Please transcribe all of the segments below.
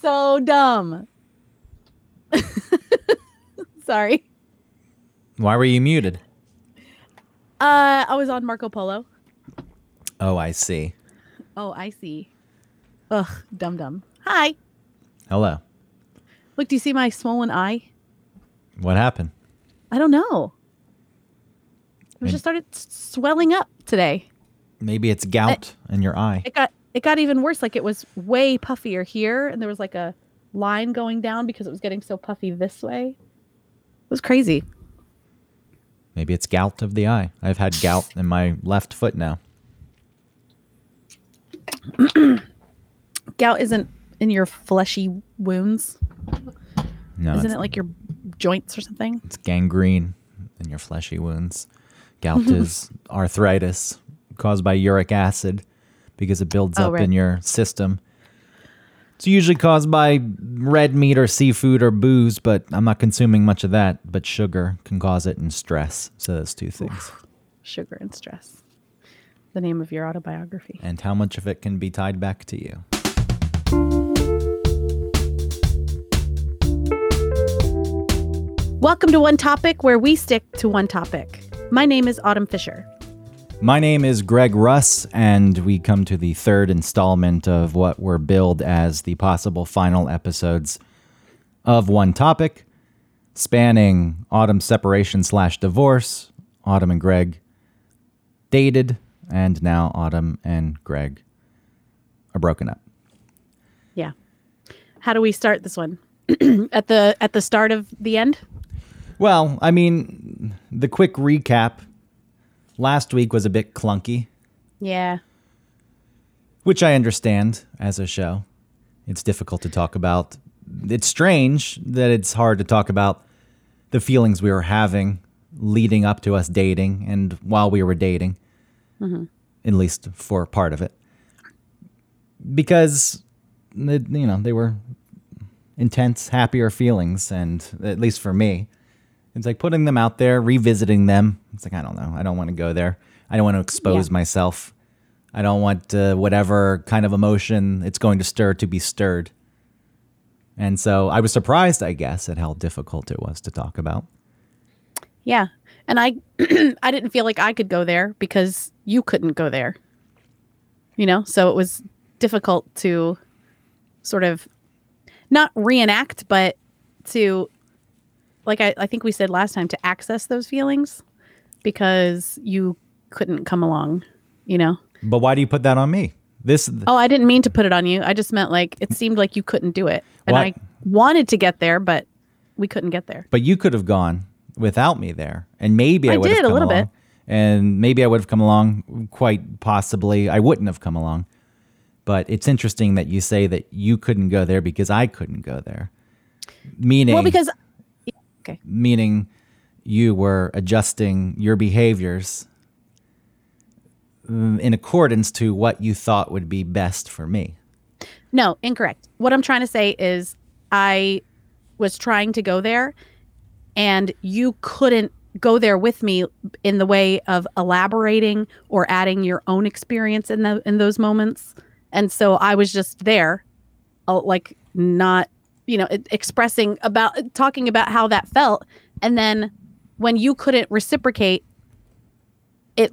so dumb. Sorry. Why were you muted? Uh, I was on Marco Polo. Oh, I see. Oh, I see. Ugh, dumb dumb. Hi. Hello. Look, do you see my swollen eye? What happened? I don't know. It Maybe- just started swelling up today. Maybe it's gout in your eye. It got it got even worse. Like it was way puffier here, and there was like a line going down because it was getting so puffy this way. It was crazy. Maybe it's gout of the eye. I've had gout in my left foot now. Gout isn't in your fleshy wounds, No, isn't it? Like your joints or something. it's gangrene in your fleshy wounds. Gout is arthritis caused by uric acid because it builds Oh, up right. in your system. It's usually caused by red meat or seafood or booze, but I'm not consuming much of that. But sugar can cause it and stress. So those two things. Sugar and stress. The name of your autobiography. And how much of it can be tied back to you? Welcome to One Topic, where we stick to one topic. My name is Autumn Fisher. My name is Greg Russ, and we come to the third installment of what were billed as the possible final episodes of One Topic, spanning Autumn's separation slash divorce. Autumn and Greg dated, and now Autumn and Greg are broken up. Yeah. How do we start this one? at the at the start of the end? Well, I mean, the quick recap last week was a bit clunky. Yeah. which I understand as a show. It's difficult to talk about. It's strange that it's hard to talk about the feelings we were having leading up to us dating and while we were dating, mm-hmm. at least for part of it, because you know they were intense, happier feelings, and at least for me, it's like putting them out there, revisiting them. It's like I don't know, I don't want to go there. I don't want to expose Yeah. myself. I don't want uh, whatever kind of emotion it's going to stir to be stirred. And so I was surprised, I guess, at how difficult it was to talk about. Yeah. And I I didn't feel like I could go there because you couldn't go there. You know, so it was difficult to sort of not reenact, but to like I, I think we said last time to access those feelings because you couldn't come along, you know. But why do you put that on me? This Oh, I didn't mean to put it on you. I just meant like it seemed like you couldn't do it. And Well, I wanted to get there, but we couldn't get there. but you could have gone without me there. And maybe I, I would have did, a come little bit. along. And maybe I would have come along quite possibly. I wouldn't have come along. But it's interesting that you say that you couldn't go there because I couldn't go there. Meaning Well, because okay. meaning you were adjusting your behaviors in accordance to what you thought would be best for me. No, incorrect. What I'm trying to say is I was trying to go there and you couldn't go there with me in the way of elaborating or adding your own experience in the in those moments. And so I was just there uh, like not, you know, expressing about talking about how that felt. And then when you couldn't reciprocate it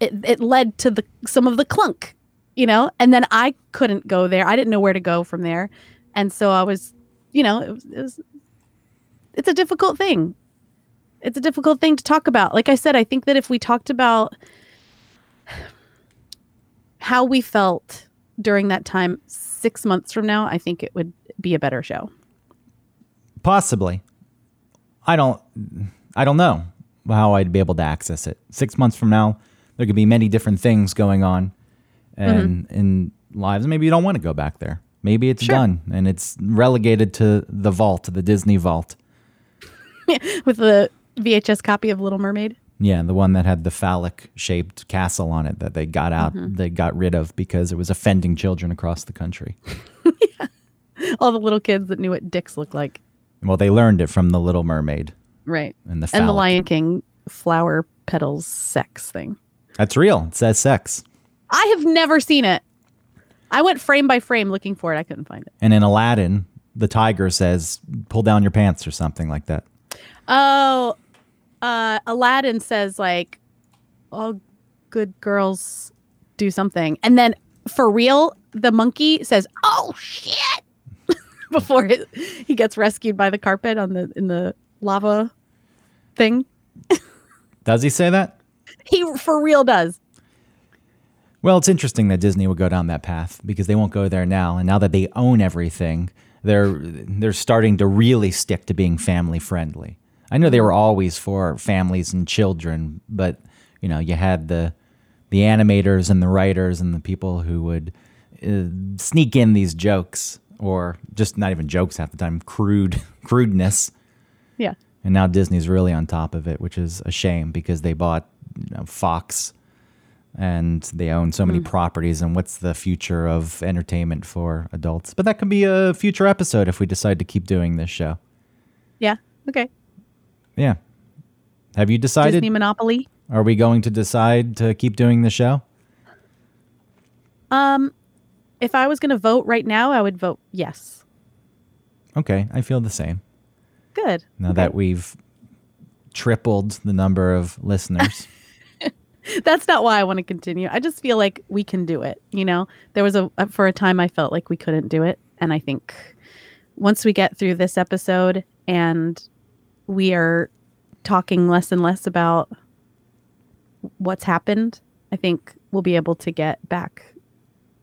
it, it led to the some of the clunk you know? And then i couldn't go there. I didn't know where to go from there. And so i was you know it was, it was it's a difficult thing. It's a difficult thing to talk about. Like i said i think that if we talked about how we felt during that time six months from now i think it would be a better show Possibly. I don't I don't know how I'd be able to access it. 6 months from now there could be many different things going on and mm-hmm. in lives maybe you don't want to go back there. Maybe it's Sure. done and it's relegated to the vault, the Disney vault. with the vhs copy of little mermaid Yeah, the one that had the phallic shaped castle on it that they got out, mm-hmm. they got rid of because it was offending children across the country. all the little kids that knew what dicks looked like Well, they learned it from the Little Mermaid right and the and the phallic. lion king flower petals sex thing That's real. It says sex. I have never seen it. I went frame by frame looking for it. I couldn't find it. And in Aladdin, the tiger says, "Pull down your pants" or something like that. Oh, uh, Aladdin says like, "All good girls do something," and then for real, the monkey says, "Oh shit!" before it, he gets rescued by the carpet on the in the lava thing. Does he say that? He for real does. Well, it's interesting that Disney would go down that path because they won't go there now. And now that they own everything, they're they're starting to really stick to being family friendly. I know they were always for families and children, but you know, you had the the animators and the writers and the people who would uh, sneak in these jokes or just not even jokes half the time, crude crudeness. Yeah. And now Disney's really on top of it, which is a shame because they bought you know, Fox and they own so many properties. And what's the future of entertainment for adults? But that could be a future episode if we decide to keep doing this show. Yeah. Okay. Yeah. Have you decided? Disney Monopoly. Are we going to decide to keep doing the show? Um, if I was going to vote right now, I would vote yes. Okay, I feel the same. Good. Now that we've tripled the number of listeners. That's not why I want to continue. I just feel like we can do it. You know, there was a for a time I felt like we couldn't do it, and I think once we get through this episode and we are talking less and less about what's happened, I think we'll be able to get back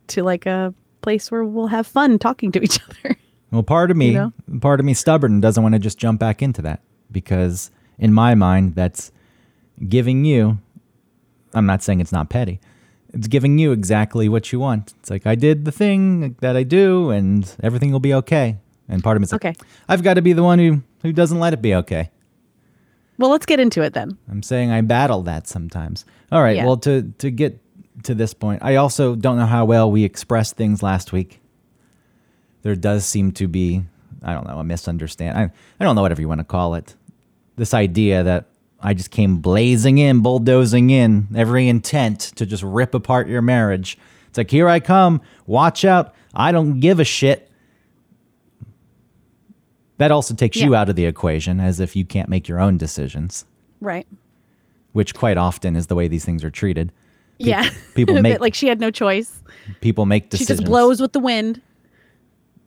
to like a place where we'll have fun talking to each other. Well, part of me, You know? part of me stubborn doesn't want to just jump back into that because in my mind that's giving you I'm not saying it's not petty. It's giving you exactly what you want. It's like I did the thing that I do and everything will be okay. And part of me is like Okay. I've got to be the one who who doesn't let it be okay. Well, let's get into it then. I'm saying I battle that sometimes. All right. Yeah. Well, to to get to this point, I also don't know how well we expressed things last week. There does seem to be, I don't know, a misunderstanding. I, I don't know whatever you want to call it. This idea that I just came blazing in, bulldozing in, every intent to just rip apart your marriage. It's like here I come. Watch out. I don't give a shit. That also takes you out of the equation, as if you can't make your own decisions Right. which quite often is the way these things are treated. Pe- yeah. people make like she had no choice. people make decisions. She just blows with the wind.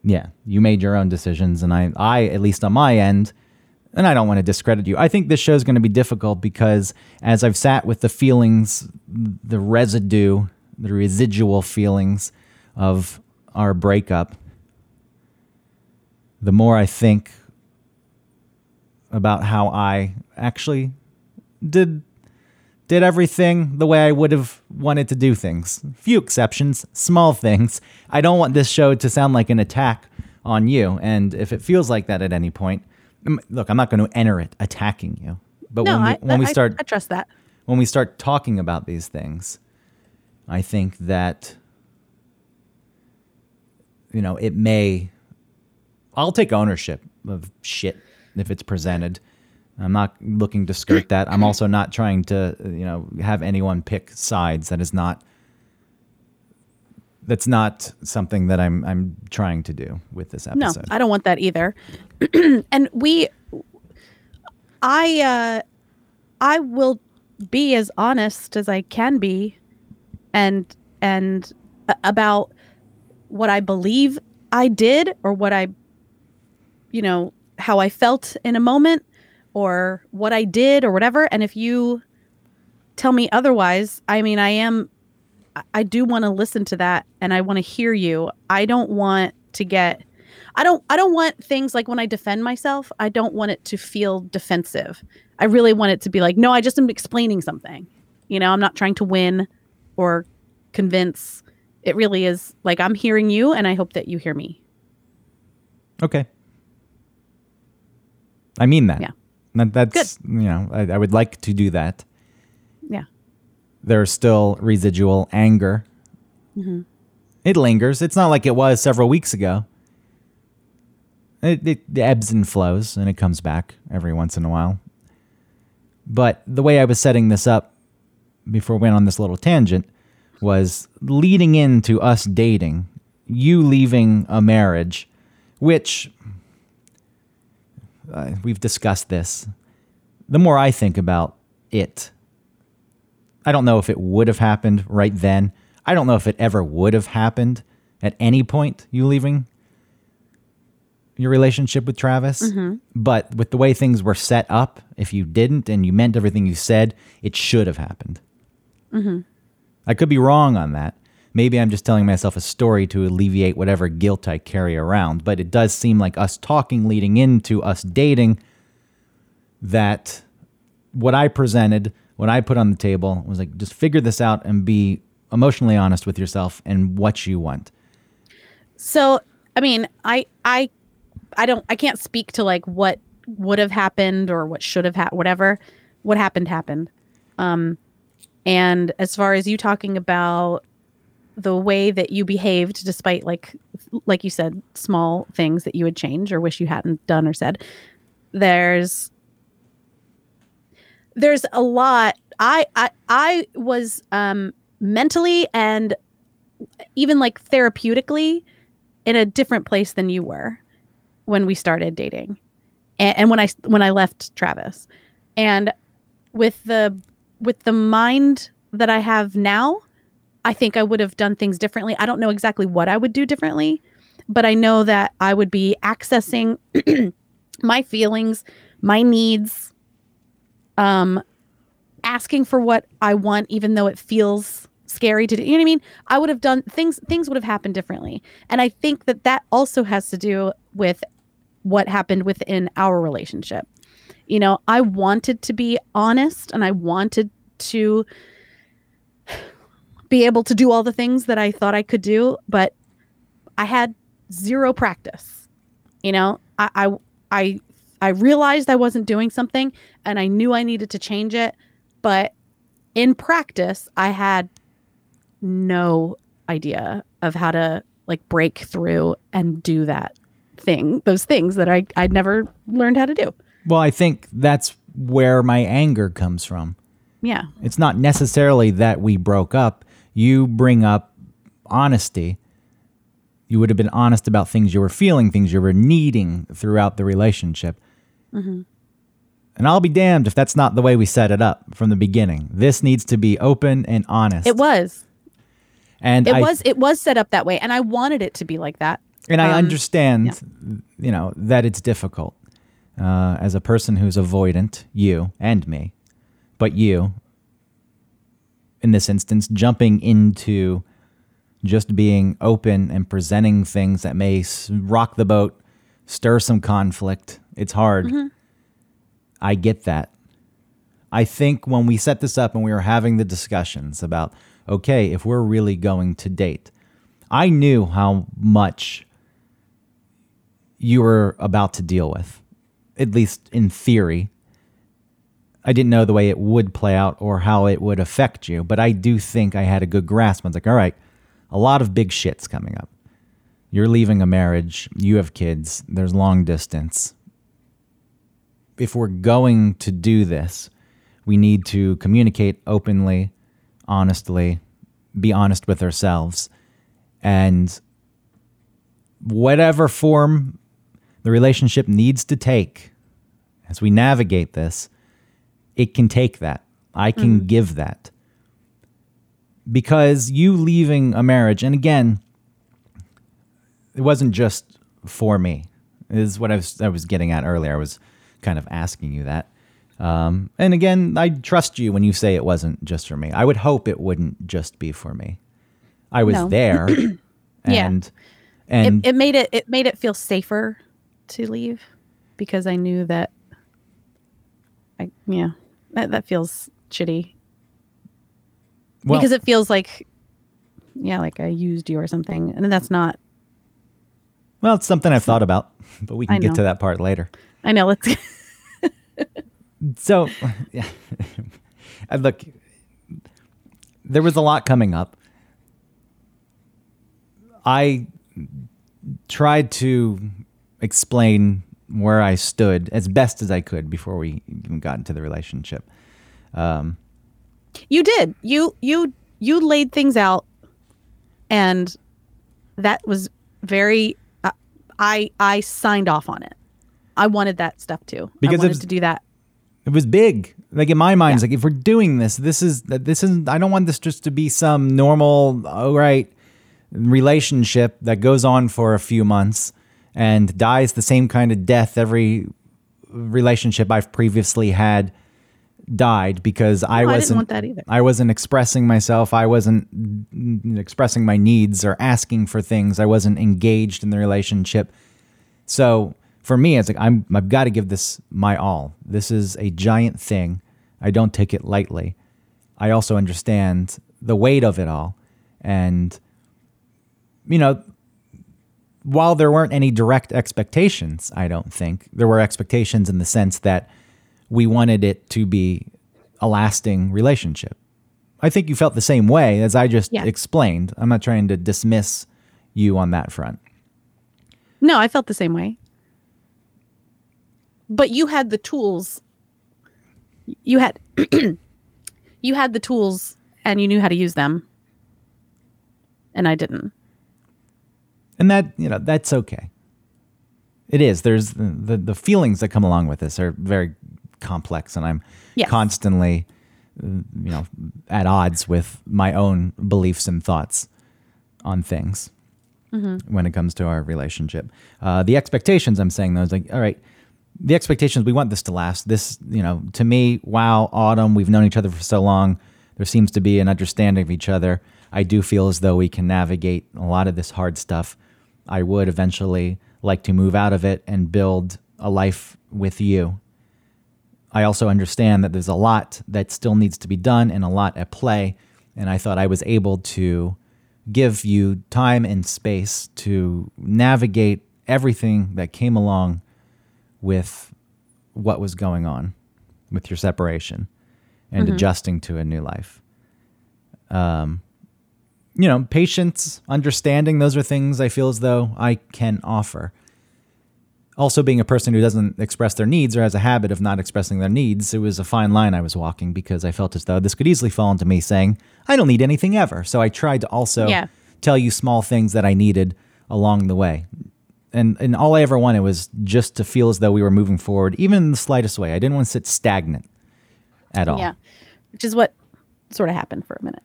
Yeah, you made your own decisions, and I, I at least on my end, and I don't want to discredit you. I think this show is going to be difficult because as I've sat with the feelings, the residue, the residual feelings of our breakup, the more I think about how I actually did did everything the way I would have wanted to do things. Few exceptions, small things. I don't want this show to sound like an attack on you. And if it feels like that at any point, mm, look, I'm not going to enter it attacking you. But No, when we, I, when we I- start I trust that. when we start talking about these things, I think that you know, it may I'll take ownership of shit if it's presented. I'm not looking to skirt that. I'm also not trying to, you know, have anyone pick sides. That is not that's not something that I'm I'm trying to do with this episode. No, episode. I don't want that either. and we, I, uh, I will be as honest as I can be, and and about what I believe I did or what I, you know, how I felt in a moment or what I did or whatever. And if you tell me otherwise, I mean, I am I- do want to listen to that and I want to hear you. I don't want to get I don't I don't want things like when I defend myself, I don't want it to feel defensive. I really want it to be like, no, I just am explaining something. You know, I'm not trying to win or convince. It really is like I'm hearing you and I hope that you hear me. Okay. I mean that. Yeah. That, that's you know, I, I would like to do that. Yeah. There's still residual anger. Mm-hmm. It lingers. It's not like it was several weeks ago. It, it ebbs and flows, and it comes back every once in a while. But the way I was setting this up before we went on this little tangent was leading into us dating, you leaving a marriage, which uh, we've discussed this. The more I think about it, I don't know if it would have happened right then. I don't know if it ever would have happened at any point, you leaving your relationship with Travis. But with the way things were set up, if you didn't and you meant everything you said, it should have happened. I could be wrong on that. Maybe I'm just telling myself a story to alleviate whatever guilt I carry around, but it does seem like us talking leading into us dating that what I presented, what I put on the table was like just figure this out and be emotionally honest with yourself and what you want. So, I mean, I I I don't I can't speak to like what would have happened or what should have happened whatever what happened happened. Um and as far as you talking about the way that you behaved despite like like you said small things that you would change or wish you hadn't done or said there's there's a lot. I i i was um mentally and even like therapeutically in a different place than you were when we started dating and, and when i when i left travis. And with the with the mind that i have now i think i would have done things differently. I don't know exactly what i would do differently but i know that i would be accessing my feelings my needs um asking for what i want even though it feels scary to do you know what i mean? I would have done things things would have happened differently. And i think that that also has to do with what happened within our relationship. You know i wanted to be honest and i wanted to be able to do all the things that i thought i could do but i had zero practice you know i i i, I realized i wasn't doing something and i knew i needed to change it but in practice i had no idea of how to like break through and do that thing those things that i i'd never learned how to do Well, I think that's where my anger comes from. yeah It's not necessarily that we broke up. You bring up honesty. You would have been honest about things you were feeling, things you were needing throughout the relationship. And I'll be damned if that's not the way we set it up from the beginning. This needs to be open and honest. it was and it I, was it was set up that way and i wanted it to be like that and I um, understand, you know, that it's difficult uh, as a person who's avoidant, you and me, but you, in this instance, jumping into just being open and presenting things that may rock the boat, stir some conflict. It's hard. Mm-hmm. I get that. I think when we set this up and we were having the discussions about, okay, if we're really going to date, I knew how much you were about to deal with, at least in theory. I didn't know the way it would play out or how it would affect you, but I do think I had a good grasp. I was like, all right, a lot of big shit's coming up. You're leaving a marriage, you have kids, there's long distance. If we're going to do this, we need to communicate openly, honestly, be honest with ourselves, and whatever form the relationship needs to take as we navigate this, it can take that. I can give that. Because you leaving a marriage, and again, it wasn't just for me, is what I was, I was getting at earlier. I was kind of asking you that. Um, and again, I trust you when you say it wasn't just for me. I would hope it wouldn't just be for me. I was No. there, Yeah. and and it, it made it it made it feel safer to leave because I knew that I yeah that, that feels shitty well, because it feels like yeah like I used you or something and that's not well, it's something I've thought about, but we can get to that part later. I know let's So, yeah. Uh, look, there was a lot coming up. I tried to explain where I stood as best as I could before we even got into the relationship. you did you you you laid things out and that was very uh, i i signed off on it i wanted that stuff too Because i wanted to do that It was big. Like in my mind, it's Yeah. like if we're doing this, this is that. this is. I don't want this just to be some normal, all right, relationship that goes on for a few months and dies the same kind of death every relationship I've previously had died because I No, I wasn't want that either. I wasn't expressing myself. I wasn't expressing my needs or asking for things. I wasn't engaged in the relationship. So for me, it's like I'm I've got to give this my all. This is a giant thing. I don't take it lightly. I also understand the weight of it all. And you know, while there weren't any direct expectations, I don't think there were expectations in the sense that we wanted it to be a lasting relationship. I think you felt the same way as I just Yeah. explained. I'm not trying to dismiss you on that front. no i felt the same way but you had the tools you had you had the tools and you knew how to use them and i didn't and that you know that's okay. It is. There's the, the, the feelings that come along with this are very complex and i'm Yes. constantly you know at odds with my own beliefs and thoughts on things when it comes to our relationship. Uh, the expectations i'm saying though is like all right the expectations we want this to last. This you know to me wow autumn we've known each other for so long. There seems to be an understanding of each other. I do feel as though we can navigate a lot of this hard stuff i would eventually like to move out of it and build a life with you i also understand that there's a lot that still needs to be done and a lot at play and i thought i was able to give you time and space to navigate everything that came along with what was going on with your separation and adjusting to a new life. Um, you know, patience, understanding, those are things I feel as though I can offer. Also, being a person who doesn't express their needs or has a habit of not expressing their needs, it was a fine line I was walking because I felt as though this could easily fall into me saying, I don't need anything ever. So I tried to also Yeah. tell you small things that I needed along the way and and all I ever wanted was just to feel as though we were moving forward, even in the slightest way. I didn't want to sit stagnant at all. yeah which is what sort of happened for a minute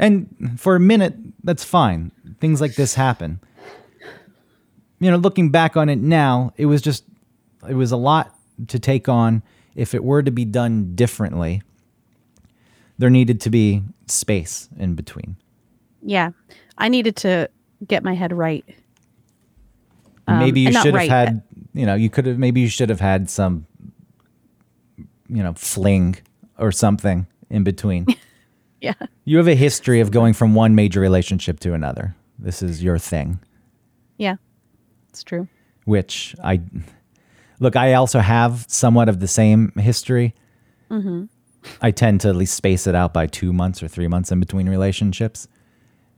And for a minute, that's fine. Things like this happen. You know, looking back on it now, it was just it was a lot to take on. If it were to be done differently, there needed to be space in between. yeah i needed to get my head right Um, maybe you should have right, had, you know, you could have maybe you should have had some you know, fling or something in between. yeah You have a history of going from one major relationship to another. This is your thing, yeah it's true which I look. I also have somewhat of the same history. Mm-hmm. I tend to at least space it out by two months or three months in between relationships.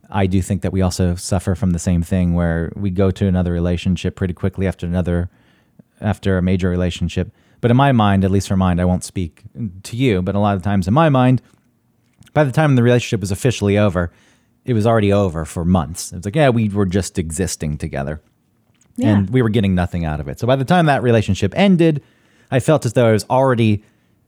I do think that we also suffer from the same thing where we go to another relationship pretty quickly after another, after a major relationship. But in my mind, at least for mine, I won't speak to you, but a lot of times in my mind, by the time the relationship was officially over, it was already over for months. It was like, yeah, we were just existing together and we were getting nothing out of it. So by the time that relationship ended, I felt as though I was already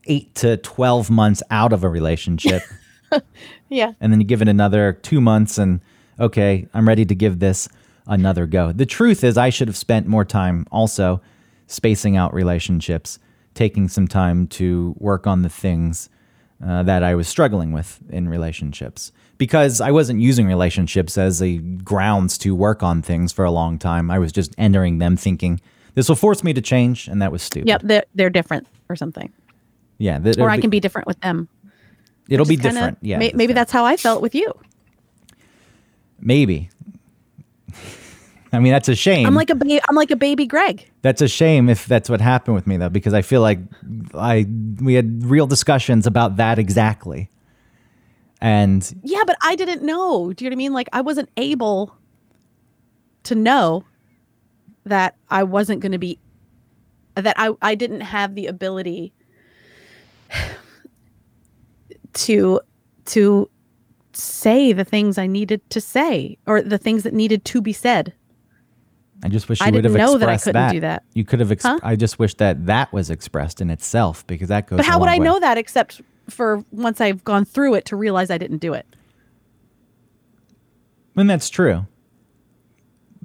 eight to 12 months out of a relationship. yeah and then you give it another two months, and okay, I'm ready to give this another go. The truth is, I should have spent more time also spacing out relationships, taking some time to work on the things uh, that I was struggling with in relationships because I wasn't using relationships as a grounds to work on things for a long time. I was just entering them thinking this will force me to change, and that was stupid. yep they're, they're different or something Yeah, th- or i be- can be different with them It'll be Just kinda- different. Yeah, may- maybe that's how i felt with you maybe. I mean, that's a shame. i'm like a ba- i'm like a baby greg That's a shame if that's what happened with me though, because I feel like I we had real discussions about that exactly. And Yeah, but I didn't know. Do you know what I mean? Like I wasn't able to know that I wasn't going to be that I I didn't have the ability to to say the things I needed to say or the things that needed to be said. I just wish you I would have didn't know expressed that I couldn't do that. You could have. Ex- Huh? I just wish that that was expressed in itself because that goes. But how would I way. know that except for once I've gone through it to realize I didn't do it? And that's true.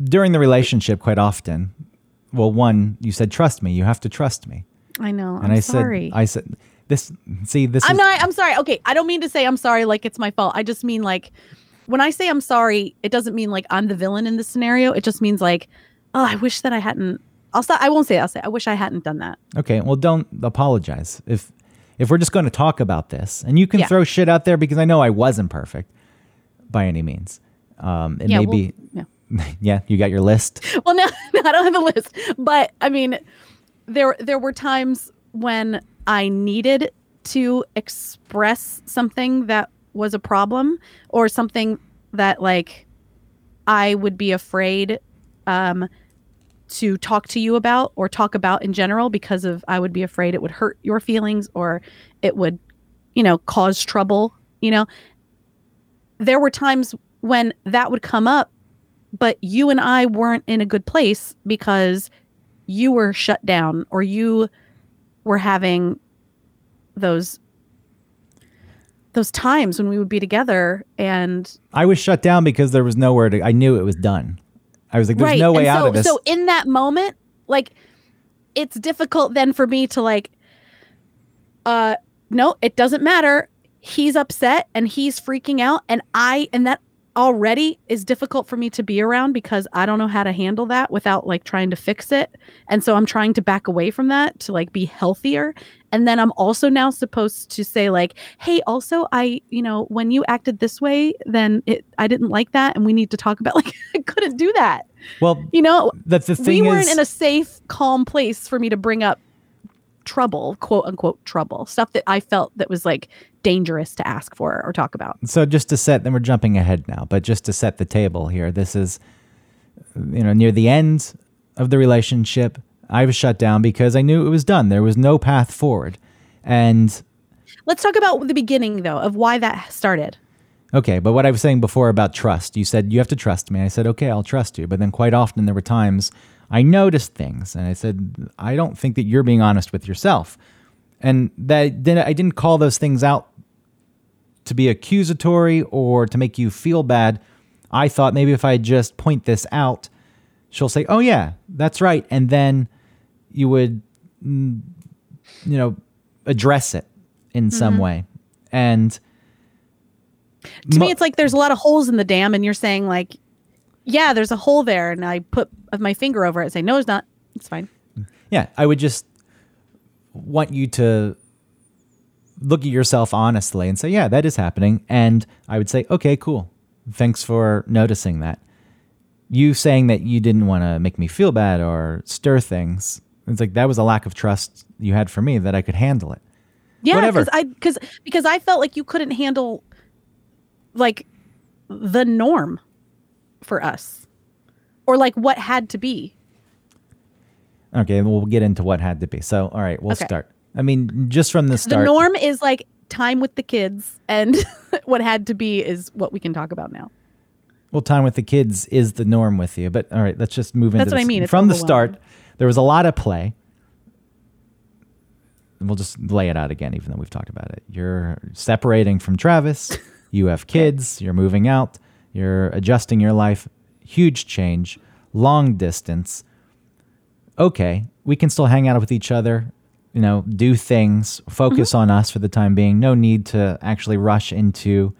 During the relationship, quite often, well, one, you said, "Trust me." You have to trust me, I know. and I'm I sorry. said, "I said this." See, this I'm is not I'm sorry. Okay, I don't mean to say I'm sorry like it's my fault. I just mean like when I say I'm sorry, it doesn't mean like I'm the villain in this scenario. It just means like, oh, I wish that I hadn't I'll stop I won't say it. I'll say I wish I hadn't done that. okay. Well, don't apologize if if we're just going to talk about this, and you can Yeah. throw shit out there because I know I wasn't perfect by any means. Um, it yeah, may well, be, yeah. yeah. You got your list. Well, no, no, I don't have a list, but I mean, there there were times when I needed to express something that was a problem or something that like I would be afraid um, to talk to you about or talk about in general because of I would be afraid it would hurt your feelings or it would, you know, cause trouble. You know, there were times when that would come up but you and I weren't in a good place because you were shut down or you were having those those times when we would be together and I was shut down because there was nowhere to. I knew it was done. I was like, "There's right no way and out of this." so in that moment like it's difficult then for me to like uh no it doesn't matter he's upset and he's freaking out and i and that already is difficult for me to be around because i don't know how to handle that without like trying to fix it. And so i'm trying to back away from that to like be healthier. And then i'm also now supposed to say like hey also i you know when you acted this way then it i didn't like that and we need to talk about like i couldn't do that. Well, you know that's the thing we weren't is, in a safe, calm place for me to bring up trouble, quote unquote trouble, stuff that I felt that was like dangerous to ask for or talk about. so just to set. Then we're jumping ahead now, but just to set the table here. This is, you know, near the end of the relationship. I was shut down because I knew it was done. There was no path forward, and Let's talk about the beginning though of why that started. Okay, but what I was saying before about trust, you said you have to trust me. I said, okay, I'll trust you. But then quite often there were times I noticed things and I said, I don't think that you're being honest with yourself. And that then I didn't call those things out to be accusatory or to make you feel bad. I thought maybe if I just point this out, she'll say, oh, yeah, that's right. And then you would, mm, you know, address it in some way. And To Mo- me, it's like there's a lot of holes in the dam, and you're saying like, yeah, there's a hole there, and I put my finger over it and say, no, it's not. It's fine. Yeah, I would just want you to look at yourself honestly and say, yeah, that is happening. And I would say, okay, cool. Thanks for noticing that. You saying that you didn't want to make me feel bad or stir things, it's like that was a lack of trust you had for me that I could handle it. Yeah, because I because because I felt like you couldn't handle like the norm for us, or like what had to be. Okay, we'll get into what had to be. So, all right, we'll Okay. start. I mean, just from the start. The norm is like time with the kids, and what had to be is what we can talk about now. Well, time with the kids is the norm with you. But all right, let's just move into That's what I mean, it's From the start, there was a lot of play. We'll just lay it out again, even though we've talked about it. You're separating from Travis. You have kids. You're moving out. You're adjusting your life. Huge change. Long distance. Okay, we can still hang out with each other. You know, do things. Focus mm-hmm. on us for the time being. No need to actually rush into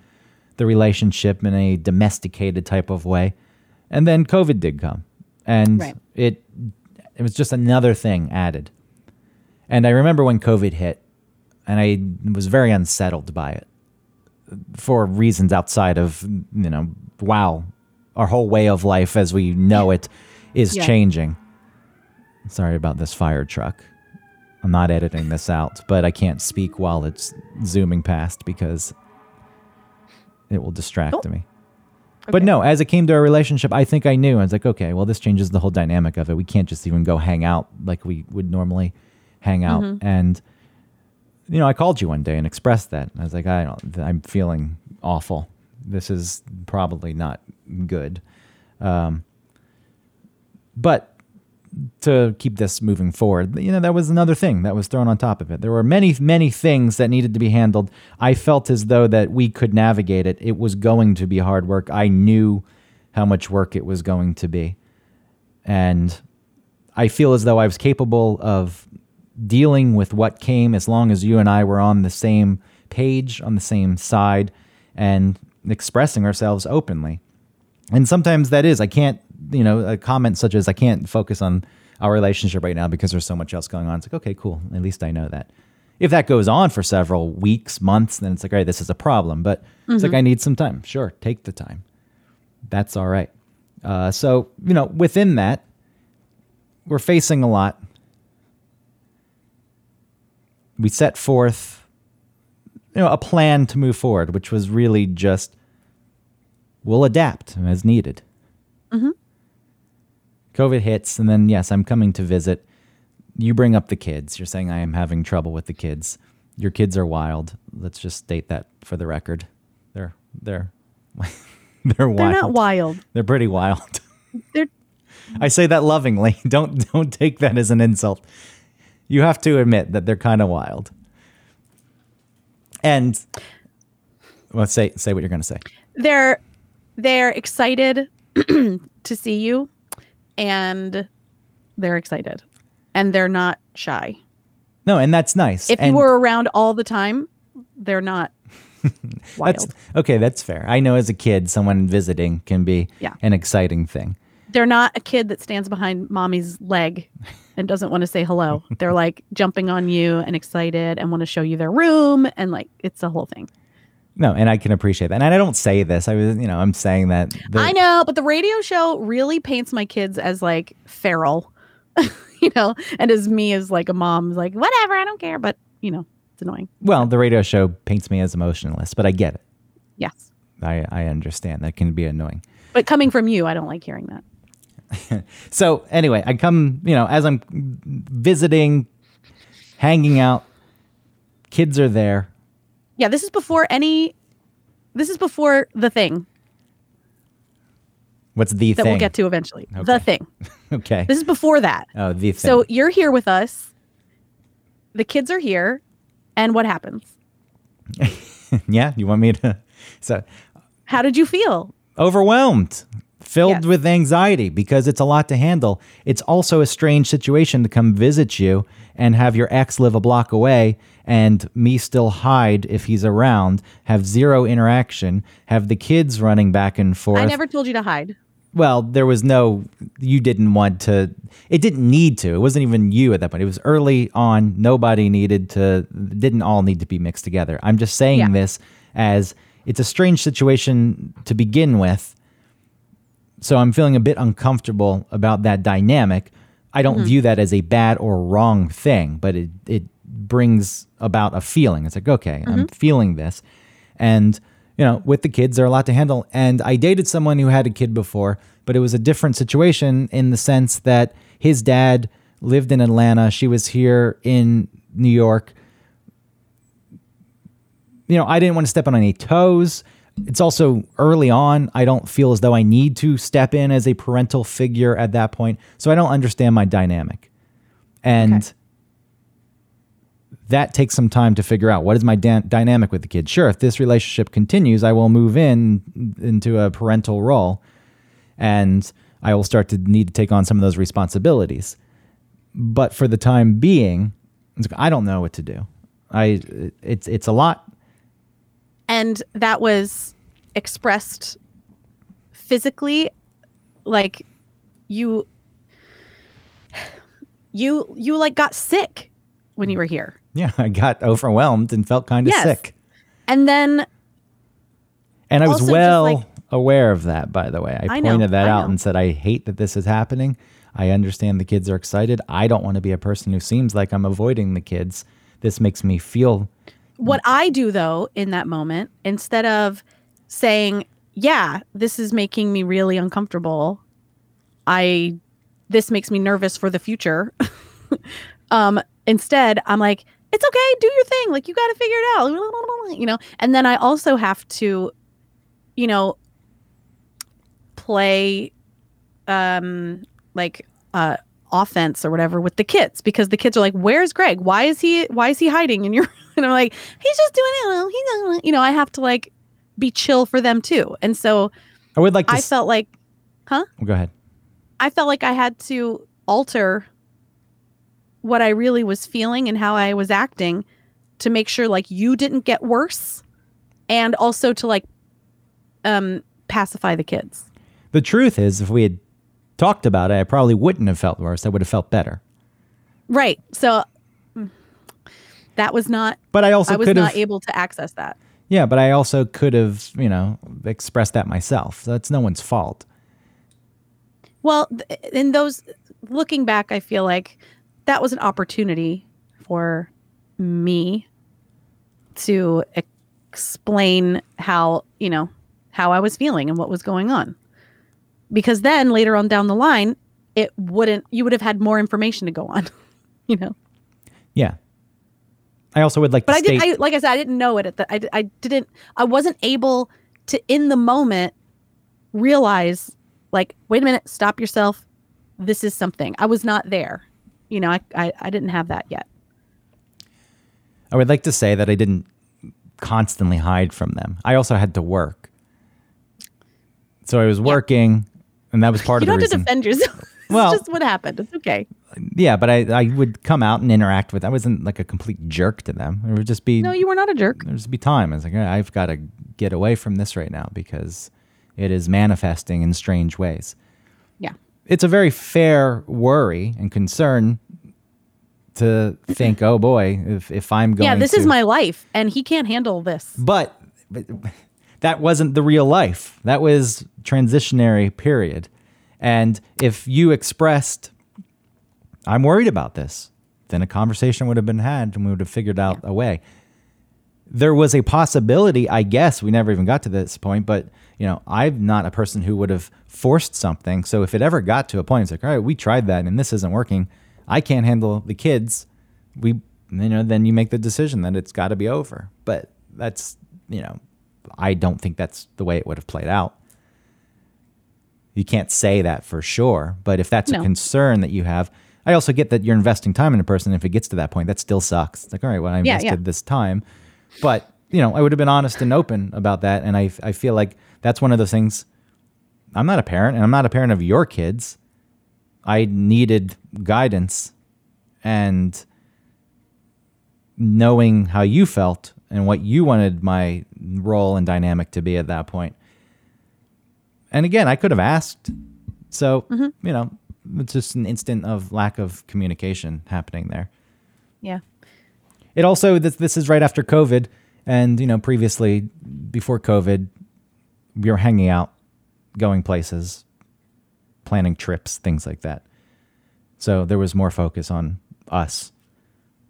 the relationship in a domesticated type of way. And then COVID did come. And Right. it it was just another thing added. And I remember when COVID hit and I was very unsettled by it for reasons outside of, you know, wow, our whole way of life as we know it is Yeah. changing. Sorry about this fire truck. I'm not editing this out, but I can't speak while it's zooming past because it will distract Oh. me. But no, as it came to our relationship, I think I knew. I was like, okay, well, this changes the whole dynamic of it. We can't just even go hang out like we would normally hang out. Mm-hmm. And, you know, I called you one day and expressed that. I was like, I don't, I'm feeling awful. This is probably not good. Um, but to keep this moving forward, you know, that was another thing that was thrown on top of it. There were many, many things that needed to be handled. I felt as though that we could navigate it. It was going to be hard work. I knew how much work it was going to be. And I feel as though I was capable of dealing with what came as long as you and I were on the same page, on the same side, and expressing ourselves openly. And sometimes that is, I can't, you know, a comment such as, I can't focus on our relationship right now because there's so much else going on. It's like, okay, cool. At least I know that. If that goes on for several weeks, months, then it's like, all right, this is a problem. But it's like, I need some time. Sure, take the time. That's all right. Uh, so, you know, within that, we're facing a lot. We set forth, you know, a plan to move forward, which was really just we'll adapt as needed. Mhm. COVID hits, and then yes, I'm coming to visit. You bring up the kids. You're saying I am having trouble with the kids. Your kids are wild. Let's just state that for the record. They're they're they're wild. They're not wild. They're pretty wild. They're I say that lovingly. Don't don't take that as an insult. You have to admit that they're kind of wild. And well, say say what you're going to say. they're they're excited to see you and they're excited and they're not shy No, and that's nice. if and you were around all the time they're not wild that's okay. That's fair. I know as a kid, someone visiting can be Yeah. an exciting thing. They're not a kid that stands behind mommy's leg and doesn't want to say hello they're like jumping on you and excited and want to show you their room and like it's a whole thing No, and I can appreciate that. And I don't say this. I was, you know, I'm saying that. the- I know, but the radio show really paints my kids as like feral, you know, and as me as like a mom's like, whatever, I don't care. But, you know, it's annoying. Well, the radio show paints me as emotionless, but I get it. Yes. I, I understand that can be annoying. But coming from you, I don't like hearing that. So anyway, I come, you know, as I'm visiting, hanging out, kids are there. Yeah, this is before any, this is before the thing What's the that thing? we'll get to eventually. Okay. The thing. Okay. This is before that. oh, the thing. So you're here with us. The kids are here. And what happens? yeah, you want me to? So How did you feel? overwhelmed, filled Yes. with anxiety because it's a lot to handle. It's also a strange situation to come visit you and have your ex live a block away and me still hide if he's around, have zero interaction, have the kids running back and forth. I never told you to hide. well, there was no, you didn't want to, it didn't need to. It wasn't even you at that point. It was early on. Nobody needed to, didn't all need to be mixed together. I'm just saying Yeah. this as it's a strange situation to begin with. So I'm feeling a bit uncomfortable about that dynamic. I don't mm-hmm. view that as a bad or wrong thing, but it, it brings about a feeling. It's like, okay, I'm mm-hmm. feeling this. And, you know, with the kids, there are a lot to handle. And I dated someone who had a kid before, but it was a different situation in the sense that his dad lived in Atlanta. She was here in New York. You know, I didn't want to step on any toes. It's also early on. I don't feel as though I need to step in as a parental figure at that point. So I don't understand my dynamic. And Okay. that takes some time to figure out what is my dan- dynamic with the kid. Sure, if this relationship continues, I will move in into a parental role and I will start to need to take on some of those responsibilities. But for the time being, I don't know what to do. I it's it's a lot. And that was expressed physically like you you you like got sick when you were here Yeah, I got overwhelmed and felt kind of Yes. sick. and then And I was well like- aware of that, by the way. I, I know, pointed that I out know. and said, I hate that this is happening. I understand the kids are excited. I don't want to be a person who seems like I'm avoiding the kids. This makes me feel what i do though in that moment instead of saying yeah this is making me really uncomfortable. I this makes me nervous for the future um instead i'm like it's okay. Do your thing. Like you got to figure it out. You know? And then i also have to you know, play um like uh offense or whatever with the kids because the kids are like, "Where's Greg? Why is he why is he hiding?" in you're and I'm like, "He's just doing it. Well, He's not, you know, I have to like be chill for them too." And so I would like to. I s- felt like huh? Go ahead. I felt like I had to alter what I really was feeling and how I was acting to make sure like you didn't get worse and also to like um pacify the kids. The truth is, if we had talked about it, I probably wouldn't have felt worse. I would have felt better. Right. So that was not But I also I was not able to access that. yeah, but I also could have, you know, expressed that myself. That's no one's fault. Well, th- in those looking back, I feel like that was an opportunity for me to explain how, you know, how I was feeling and what was going on. Because then later on down the line, it wouldn't you would have had more information to go on, you know. Yeah. I also would like But to I state. did I like I said I didn't know it at the I I didn't I wasn't able to in the moment realize like wait a minute stop yourself this is something I was not there you know I I, I didn't have that yet I would like to say that I didn't constantly hide from them. I also had to work. So I was working, and that was part you of the don't have to defend yourself Well- just what happened it's okay yeah, but I, I would come out and interact with. I wasn't like a complete jerk to them. It would just be no you were not a jerk there would just be time. I was like, "All right, I've got to get away from this right now because it is manifesting in strange ways. yeah It's a very fair worry and concern to think, oh boy, if if I'm going yeah this to, is my life and he can't handle this But, but that wasn't the real life. That was transitionary period. And if you expressed, I'm worried about this, then a conversation would have been had and we would have figured out a way. There was a possibility, I guess, we never even got to this point, but you know, I'm not a person who would have forced something. So if it ever got to a point, it's like, all right, we tried that and this isn't working. I can't handle the kids. We, you know, then you make the decision that it's got to be over. But that's, you know, I don't think that's the way it would have played out. You can't say that for sure, but if that's No. a concern that you have, I also get that you're investing time in a person. If it gets to that point, that still sucks. It's like, all right, well, I Yeah, invested yeah. this time, but you know, I would have been honest and open about that. And I, I feel like that's one of those things. I'm not a parent, and I'm not a parent of your kids. I needed guidance and knowing how you felt and what you wanted my role and dynamic to be at that point. And again, I could have asked. So, Mm-hmm. you know, it's just an instant of lack of communication happening there. yeah It also this this is right after COVID, and you know previously before COVID, we were hanging out, going places, planning trips, things like that. So there was more focus on us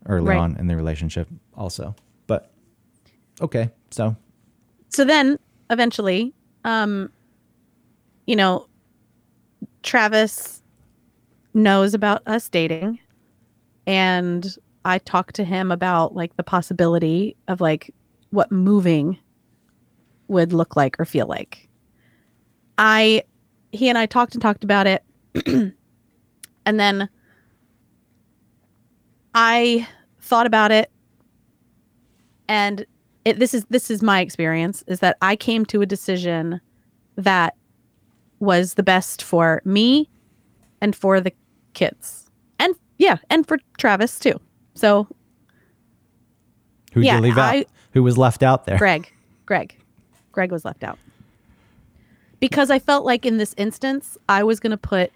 early Right. on in the relationship, also. But okay, so so then eventually um you know travis knows about us dating and i talked to him about like the possibility of like what moving would look like or feel like. I he and i talked and talked about it and then i thought about it and it, this is this is my experience is that I came to a decision that was the best for me and for the kids. And yeah, and for Travis too. So who'd Yeah, you leave out? I- Who was left out there? Greg, Greg, Greg was left out. Because I felt like in this instance, I was going to put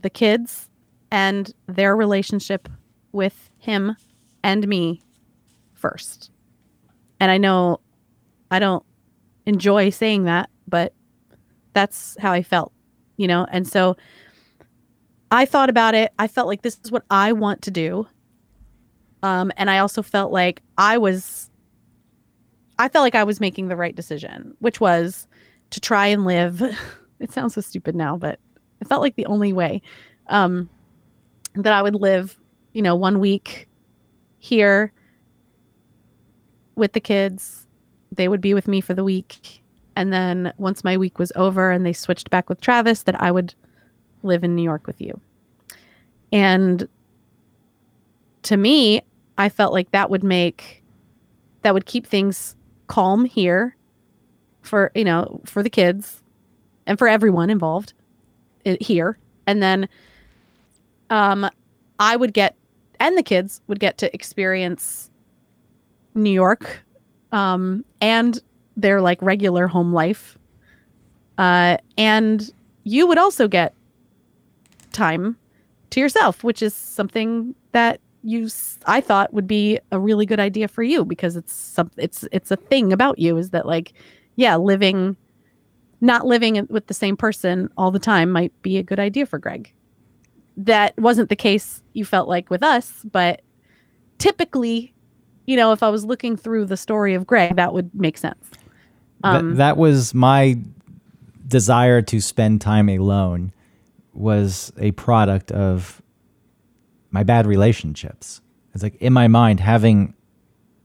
the kids and their relationship with him and me first. And I know I don't enjoy saying that, but that's how I felt, you know? And so I thought about it. I felt like this is what I want to do. Um, and I also felt like I was I felt like I was making the right decision, which was to try and live. It sounds so stupid now, but it felt like the only way um, that I would live, you know, one week here with the kids. They would be with me for the week. And then once my week was over and they switched back with Travis, that I would live in New York with you. And to me, I felt like that would make that would keep things calm here for, you know, for the kids and for everyone involved here. And then um I would get and the kids would get to experience New York um and their like regular home life. Uh and you would also get time to yourself, which is something that you I thought would be a really good idea for you because it's some it's it's a thing about you is that like yeah, living not living with the same person all the time might be a good idea for Greg. That wasn't the case you felt like with us, but typically, you know, if I was looking through the story of Greg, that would make sense. Th- Um, that was my desire to spend time alone was a product of my bad relationships. It's like in my mind having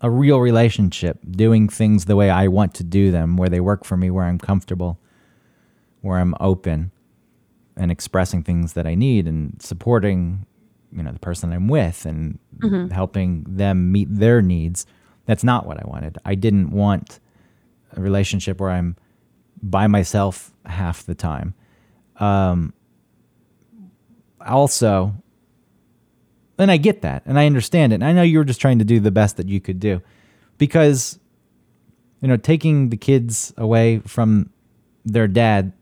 a real relationship, doing things the way I want to do them, where they work for me, where I'm comfortable, where I'm open and expressing things that I need and supporting, you know, the person I'm with and helping them meet their needs. That's not what I wanted. I didn't want a relationship where I'm by myself half the time. Um, also, and I get that, and I understand it. And I know you were just trying to do the best that you could do, because you know, taking the kids away from their dad,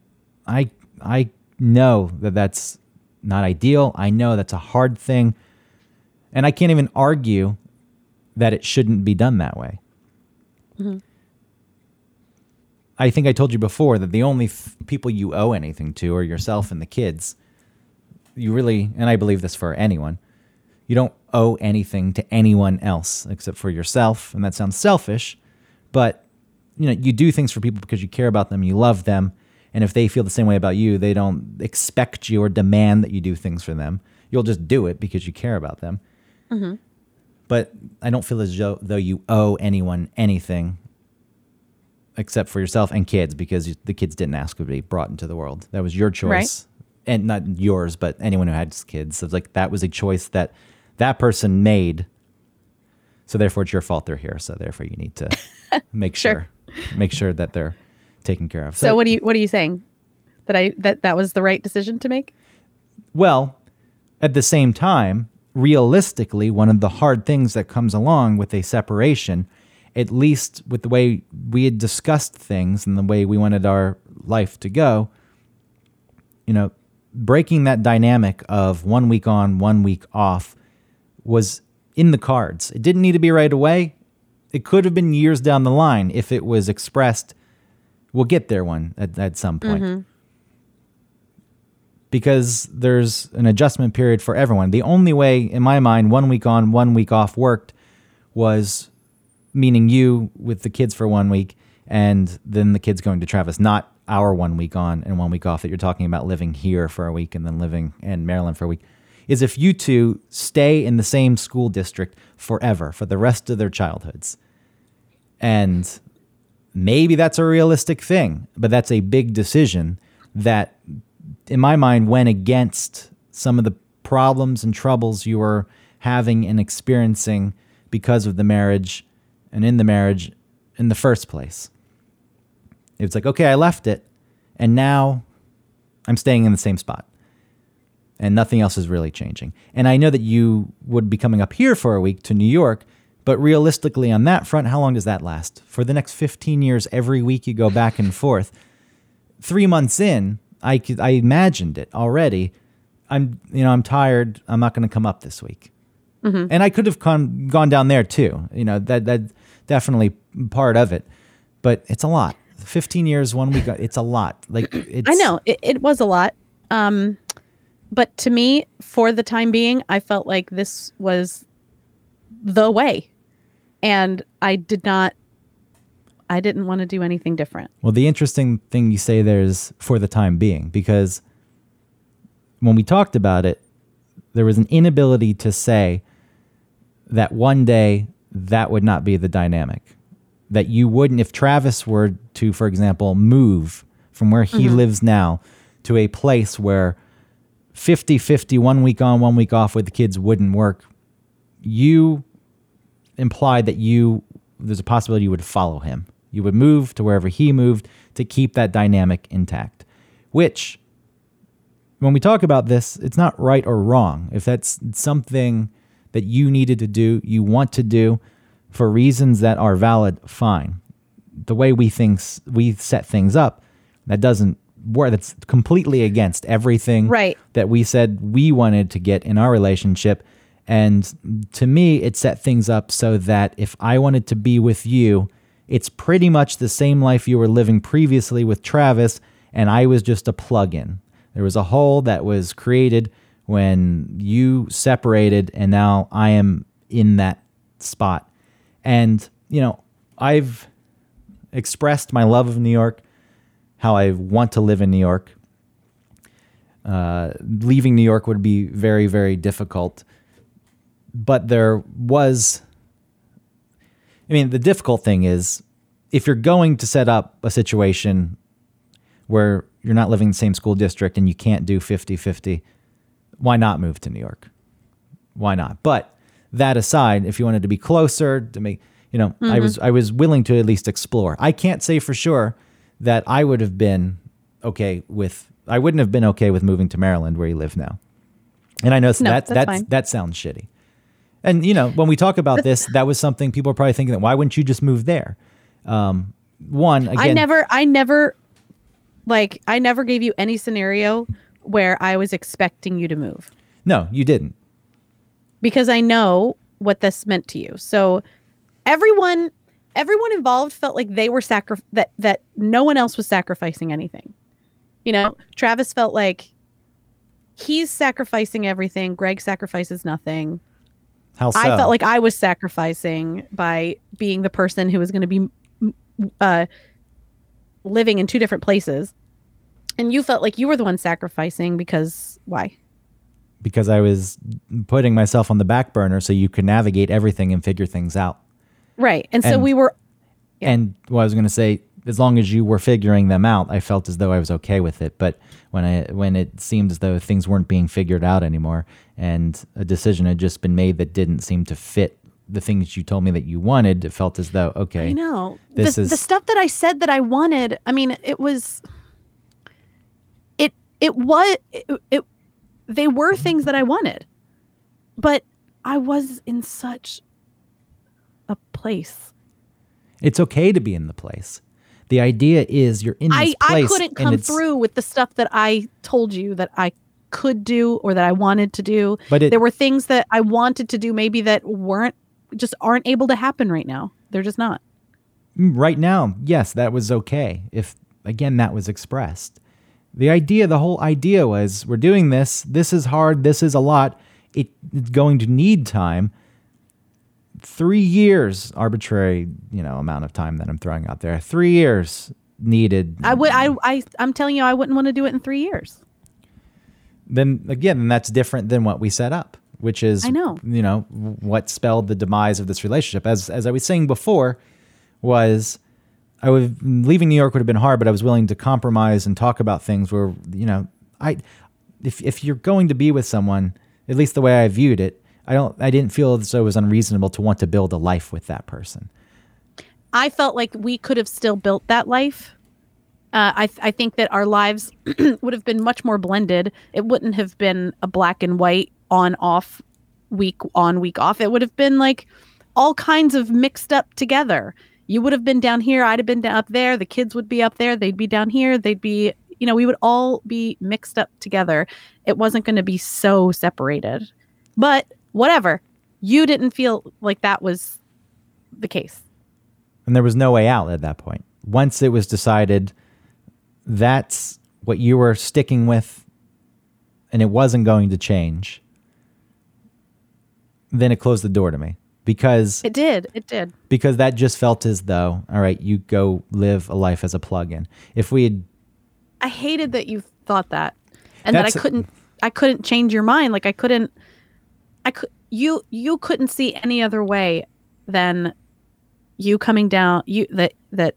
I I know that that's not ideal. I know that's a hard thing, and I can't even argue that it shouldn't be done that way. I think I told you before that the only f- people you owe anything to are yourself and the kids. You really, and I believe this for anyone, you don't owe anything to anyone else except for yourself. And that sounds selfish, but you know, you do things for people because you care about them, you love them. And if they feel the same way about you, they don't expect you or demand that you do things for them. You'll just do it because you care about them. Mm-hmm. But I don't feel as though you owe anyone anything except for yourself and kids because the kids didn't ask to be brought into the world. That was your choice. Right. And not yours, but anyone who had kids. It's like that was a choice that that person made. So therefore it's your fault they're here. So therefore you need to make Sure. sure make sure that they're taken care of. so what do you what are you saying? That I that that was the right decision to make? Well, at the same time, realistically, one of the hard things that comes along with a separation, at least with the way we had discussed things and the way we wanted our life to go, you know, breaking that dynamic of one week on, one week off was in the cards. It didn't need to be right away. It could have been years down the line if it was expressed. We'll get there one at, at some point mm-hmm. because there's an adjustment period for everyone. The only way, in my mind, one week on, one week off worked was meaning you with the kids for one week and then the kids going to Travis, not our one week on and one week off that you're talking about living here for a week and then living in Maryland for a week. Is if you two stay in the same school district forever for the rest of their childhoods. And maybe that's a realistic thing, but that's a big decision that, in my mind, went against some of the problems and troubles you were having and experiencing because of the marriage and in the marriage in the first place. It's like, okay, I left it, and now I'm staying in the same spot. And nothing else is really changing. And I know that you would be coming up here for a week to New York, but realistically, on that front, how long does that last? For the next 15 years, every week you go back and forth. Three months in, I, could, I imagined it already. I'm, you know, I'm tired. I'm not going to come up this week. Mm-hmm. And I could have gone gone down there too. You know, that that definitely part of it. But it's a lot. 15 years, one week. It's a lot. Like it's, I know it, it was a lot. Um, but to me, for the time being, I felt like this was the way, and I did not. I didn't want to do anything different. Well, the interesting thing you say there is for the time being, because when we talked about it, there was an inability to say that one day that would not be the dynamic. that you wouldn't if Travis were to, for example, move from where he mm-hmm. lives now to a place where 50 50, one week on, one week off with the kids wouldn't work. You implied that you there's a possibility you would follow him. You would move to wherever he moved to keep that dynamic intact. Which when we talk about this, it's not right or wrong. If that's something that you needed to do, you want to do for reasons that are valid, fine. The way we things we set things up, that doesn't work. That's completely against everything Right. that we said we wanted to get in our relationship. And to me, it set things up so that if I wanted to be with you, it's pretty much the same life you were living previously with Travis, and I was just a plug in. There was a hole that was created when you separated, and now I am in that spot. And, you know, I've expressed my love of New York, how I want to live in New York. Uh, leaving New York would be very, very difficult. But there was, I mean, the difficult thing is if you're going to set up a situation where you're not living in the same school district and you can't do 50 50, why not move to New York? Why not? But that aside, if you wanted to be closer to make, you know, I was I was willing to at least explore. I can't say for sure that I would have been okay with I wouldn't have been okay with moving to Maryland where you live now. And I know No, that that that sounds shitty. And you know, when we talk about this, that was something people are probably thinking that why wouldn't you just move there? Um, one again, I never, I never, like, I never gave you any scenario where I was expecting you to move no, you didn't. because I know what this meant to you. So everyone, everyone involved felt like they were sacri- that that no one else was sacrificing anything. You know, Travis felt like he's sacrificing everything. Greg sacrifices nothing. How so? I felt like I was sacrificing by being the person who was going to be uh, living in two different places. And you felt like you were the one sacrificing because why? because I was putting myself on the back burner so you could navigate everything and figure things out. Right. And so we were, Yeah. And what I was going to say, as long as you were figuring them out, I felt as though I was okay with it. But when I when it seemed as though things weren't being figured out anymore, and a decision had just been made that didn't seem to fit the things you told me that you wanted, it felt as though okay, I know. This the, is- the stuff that I said that I wanted, I mean, it was, it, was, it, it, they were things that I wanted, but I was in such a place. it's okay to be in the place. The idea is you're in this I, I place. couldn't and come through with the stuff that I told you that I could do or that I wanted to do. But it, there were things that I wanted to do maybe that weren't just aren't able to happen right now. They're just not. Mm, right now, yes, that was okay. If again that was expressed. The idea, the whole idea was we're doing this, this is hard, this is a lot. It, it's going to need time. Three years, arbitrary, you know, amount of time that I'm throwing out there. Three years needed. I would I I I'm telling you I wouldn't want to do it in 3 years. then again, that's different than what we set up, which is I know. you know what spelled the demise of this relationship. As as I was saying before, was I was leaving New York would have been hard, but I was willing to compromise and talk about things where you know I if if you're going to be with someone, at least the way I viewed it, I don't I didn't feel as though it was unreasonable to want to build a life with that person. I felt like we could have still built that life. Uh, I I think that our lives would have been much more blended. It wouldn't have been a black and white on off week on week off. It would have been like all kinds of mixed up together. You would have been down here. I'd have been up there. The kids would be up there. They'd be down here. They'd be you know we would all be mixed up together. It wasn't going to be so separated. But whatever. You didn't feel like that was the case. And there was no way out at that point. Once it was decided that's what you were sticking with and it wasn't going to change, then it closed the door to me because It did. It did. because that just felt as though, all right, you go live a life as a plug-in. If we had I hated that you thought that, and that I couldn't. I couldn't change your mind. Like I couldn't. I could. You you couldn't see any other way than you coming down you that that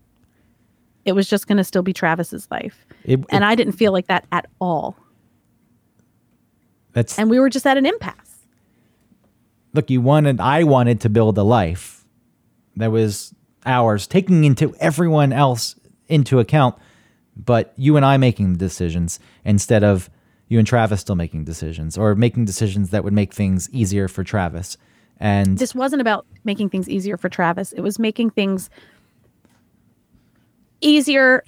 it was just going to still be Travis's life. It, And I didn't feel like that at all. that's And we were just at an impasse. Look. You wanted. I wanted to build a life that was ours, taking into everyone else into account, but you and I making the decisions instead of you and Travis still making decisions or making decisions that would make things easier for Travis. And This wasn't about making things easier for Travis. It was making things easier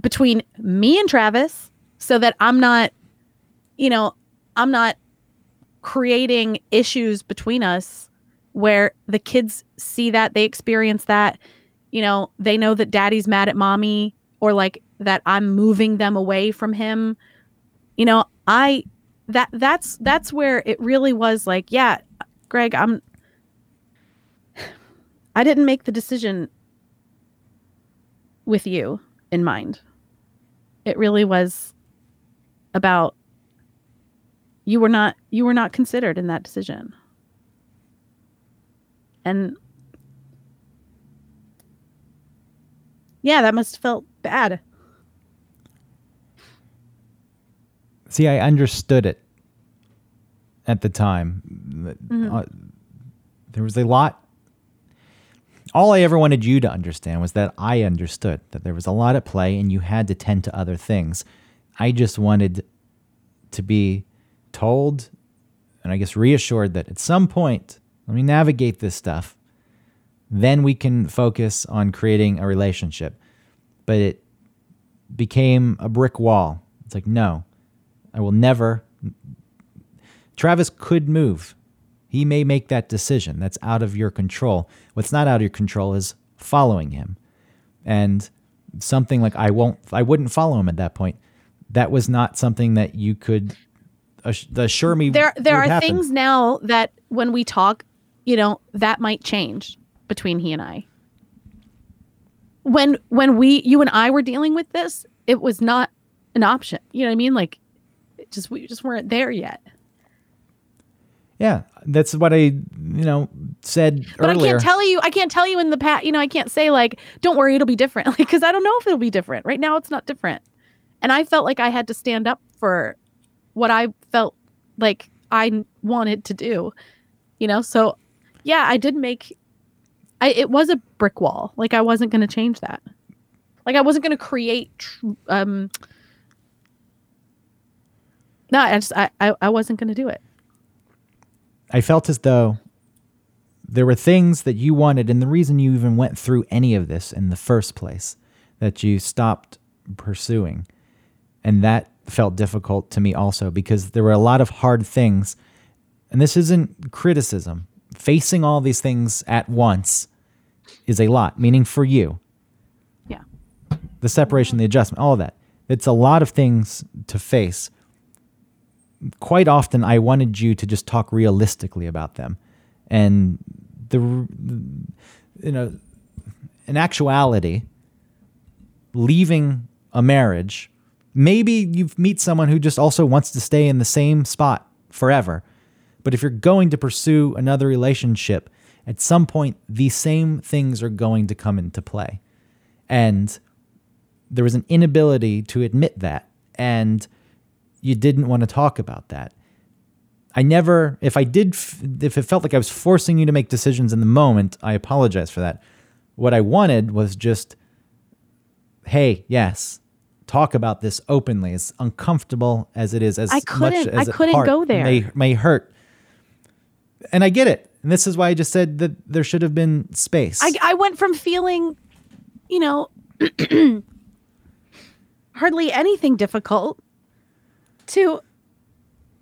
between me and Travis so that I'm not, you know, I'm not creating issues between us where the kids see that, they experience that, you know, they know that daddy's mad at mommy or like that I'm moving them away from him. You know, I that that's that's where it really was like, yeah, Greg, I'm I didn't make the decision with you in mind. It really was about you were not you were not considered in that decision. And yeah, that must have felt bad. See, I understood it at the time. Uh, there was a lot. All I ever wanted you to understand was that I understood that there was a lot at play and you had to tend to other things. I just wanted to be told and I guess reassured that at some point, let me navigate this stuff. Then we can focus on creating a relationship. But it became a brick wall. It's like, no, I will never. Travis could move. He may make that decision. That's out of your control. What's not out of your control is following him. And something like I won't, I wouldn't follow him at that point. That was not something that you could assure me. there there are happen. things now that when we talk you know that might change between he and i when when we you and i were dealing with this it was not an option you know what i mean like it just we just weren't there yet Yeah, that's what I, you know, said but earlier. i can't tell you i can't tell you in the past you know i can't say like don't worry it'll be different Like, because i don't know if it'll be different right now it's not different and i felt like i had to stand up for what i felt like I wanted to do you know? So yeah i did make i it was a brick wall. Like i wasn't going to change that. Like i wasn't going to create um no i just i i, I wasn't going to do it. I felt as though there were things that you wanted, and the reason you even went through any of this in the first place, that you stopped pursuing. And that felt difficult to me also because there were a lot of hard things. And this isn't criticism. Facing all these things at once is a lot, meaning for you, yeah the separation, the adjustment, all of that. It's a lot of things to face. Quite often, I wanted you to just talk realistically about them, and the, you know, in actuality, leaving a marriage, maybe you meet someone who just also wants to stay in the same spot forever. But if you're going to pursue another relationship, at some point, these same things are going to come into play. And there was an inability to admit that and you didn't want to talk about that i never if i did if it felt like i was forcing you to make decisions in the moment i apologize for that what i wanted was just hey yes talk about this openly as uncomfortable as it is as I much couldn't- I as it couldn't go there. may, may hurt and i get it and this is why i just said that there should have been space I, I went from feeling, you know, hardly anything difficult to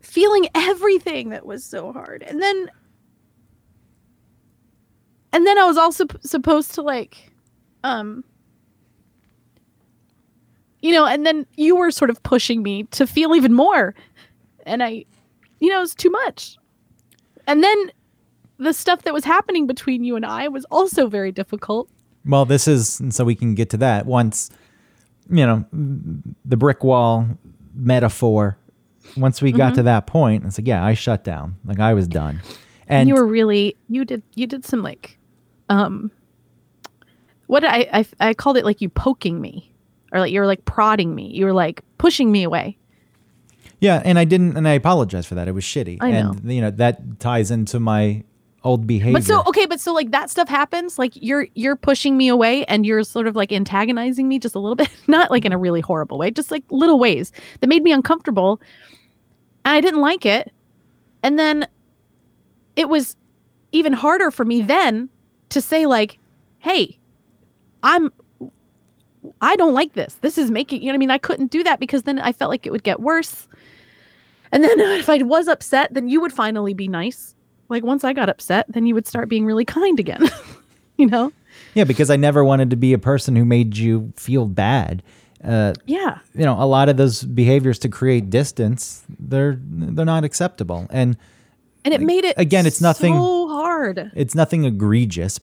feeling everything that was so hard. And then, and then I was also p- supposed to like, um, you know, and then you were sort of pushing me to feel even more. And I, you know, it was too much. And then the stuff that was happening between you and I was also very difficult. Well, this is and so we can get to that once. You know, the brick wall metaphor. Once we got to that point, it's like, yeah, I shut down. Like I was done. And you were really you did you did some like um what I, I I called it like you poking me, or like you're like prodding me. You were like pushing me away. Yeah, and I didn't, and I apologize for that. It was shitty, I know. and you know that ties into my old behavior. But so okay, but so like that stuff happens. Like you're you're pushing me away, and you're sort of like antagonizing me just a little bit, not like in a really horrible way, just like little ways that made me uncomfortable, and I didn't like it. And then it was even harder for me then to say like, "Hey, I'm." I don't like this. This is making, you know what I mean? I couldn't do that because then I felt like it would get worse. And then if I was upset, then you would finally be nice. Like once I got upset, then you would start being really kind again. you know? yeah, because I never wanted to be a person who made you feel bad. Uh, Yeah. you know, a lot of those behaviors to create distance, they're they're not acceptable, and And it made it again, it's nothing- so hard. it's nothing egregious.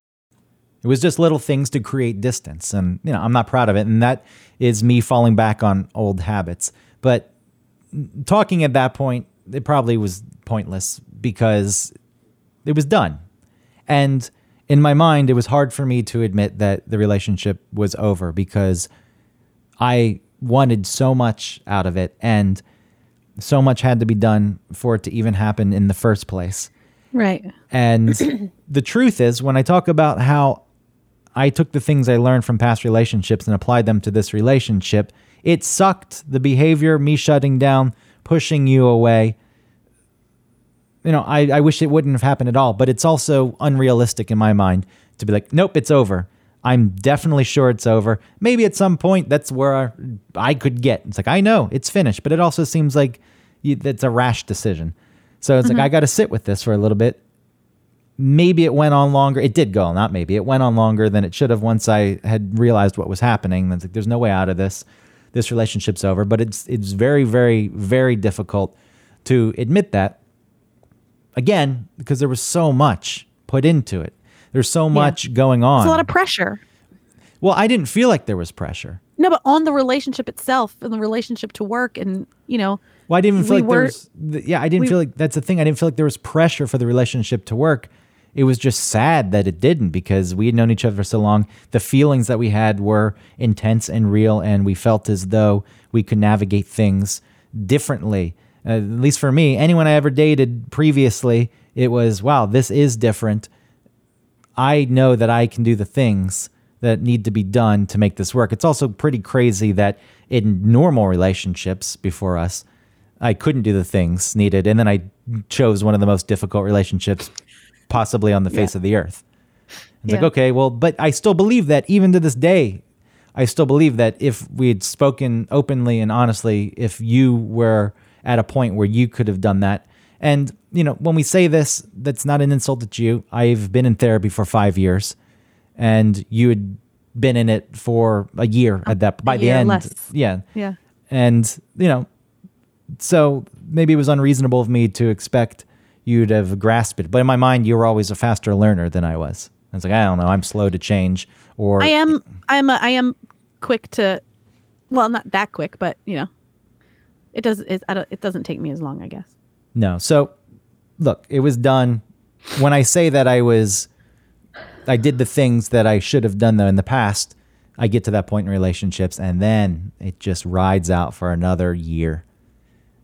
It was just little things to create distance, and you know, I'm not proud of it, and that is me falling back on old habits. But talking at that point, it probably was pointless because it was done. And in my mind, it was hard for me to admit that the relationship was over because I wanted so much out of it and so much had to be done for it to even happen in the first place. Right. And the truth is, when I talk about how I took the things I learned from past relationships and applied them to this relationship, it sucked. The behavior, me shutting down, pushing you away. You know, I, I wish it wouldn't have happened at all, but it's also unrealistic in my mind to be like, nope, it's over. I'm definitely sure it's over. Maybe at some point that's where I could get. It's like, I know it's finished, but it also seems like you, that's a rash decision. So it's like, mm-hmm. I got to sit with this for a little bit maybe it went on longer. It did go, not maybe. It went on longer than it should have once I had realized what was happening. Like there's no way out of this. This relationship's over. But it's it's very, very, very difficult to admit that. Again, because there was so much put into it. There's so much going on. It's a lot of pressure. well, I didn't feel like there was pressure. No, but on the relationship itself and the relationship to work and, you know, Well, I didn't even feel We like there was. Yeah, I didn't we- feel like that's the thing. I didn't feel like there was pressure for the relationship to work. It was just sad that it didn't because we had known each other for so long. The feelings that we had were intense and real, and we felt as though we could navigate things differently. Uh, at least for me, anyone I ever dated previously, it was wow, this is different. I know that I can do the things that need to be done to make this work. It's also pretty crazy that in normal relationships before us, I couldn't do the things needed. And then I chose one of the most difficult relationships possibly on the face of the earth. It's like, okay, well, but I still believe that even to this day, I still believe that if we had spoken openly and honestly, if you were at a point where you could have done that, and you know, when we say this, that's not an insult at you. I've been in therapy for five years, and you had been in it for a year at that. By the end, less. yeah, yeah. and you know, so maybe it was unreasonable of me to expect you to have grasped it. But in my mind, you were always a faster learner than I was. I was like, I don't know, I'm slow to change, or I am I'm a, I am quick to well, not that quick, but, you know. It does it, I don't, it doesn't take me as long, I guess. No. So, look, it was done. When I say that I was, I did the things that I should have done though in the past. I get to that point in relationships, and then it just rides out for another year.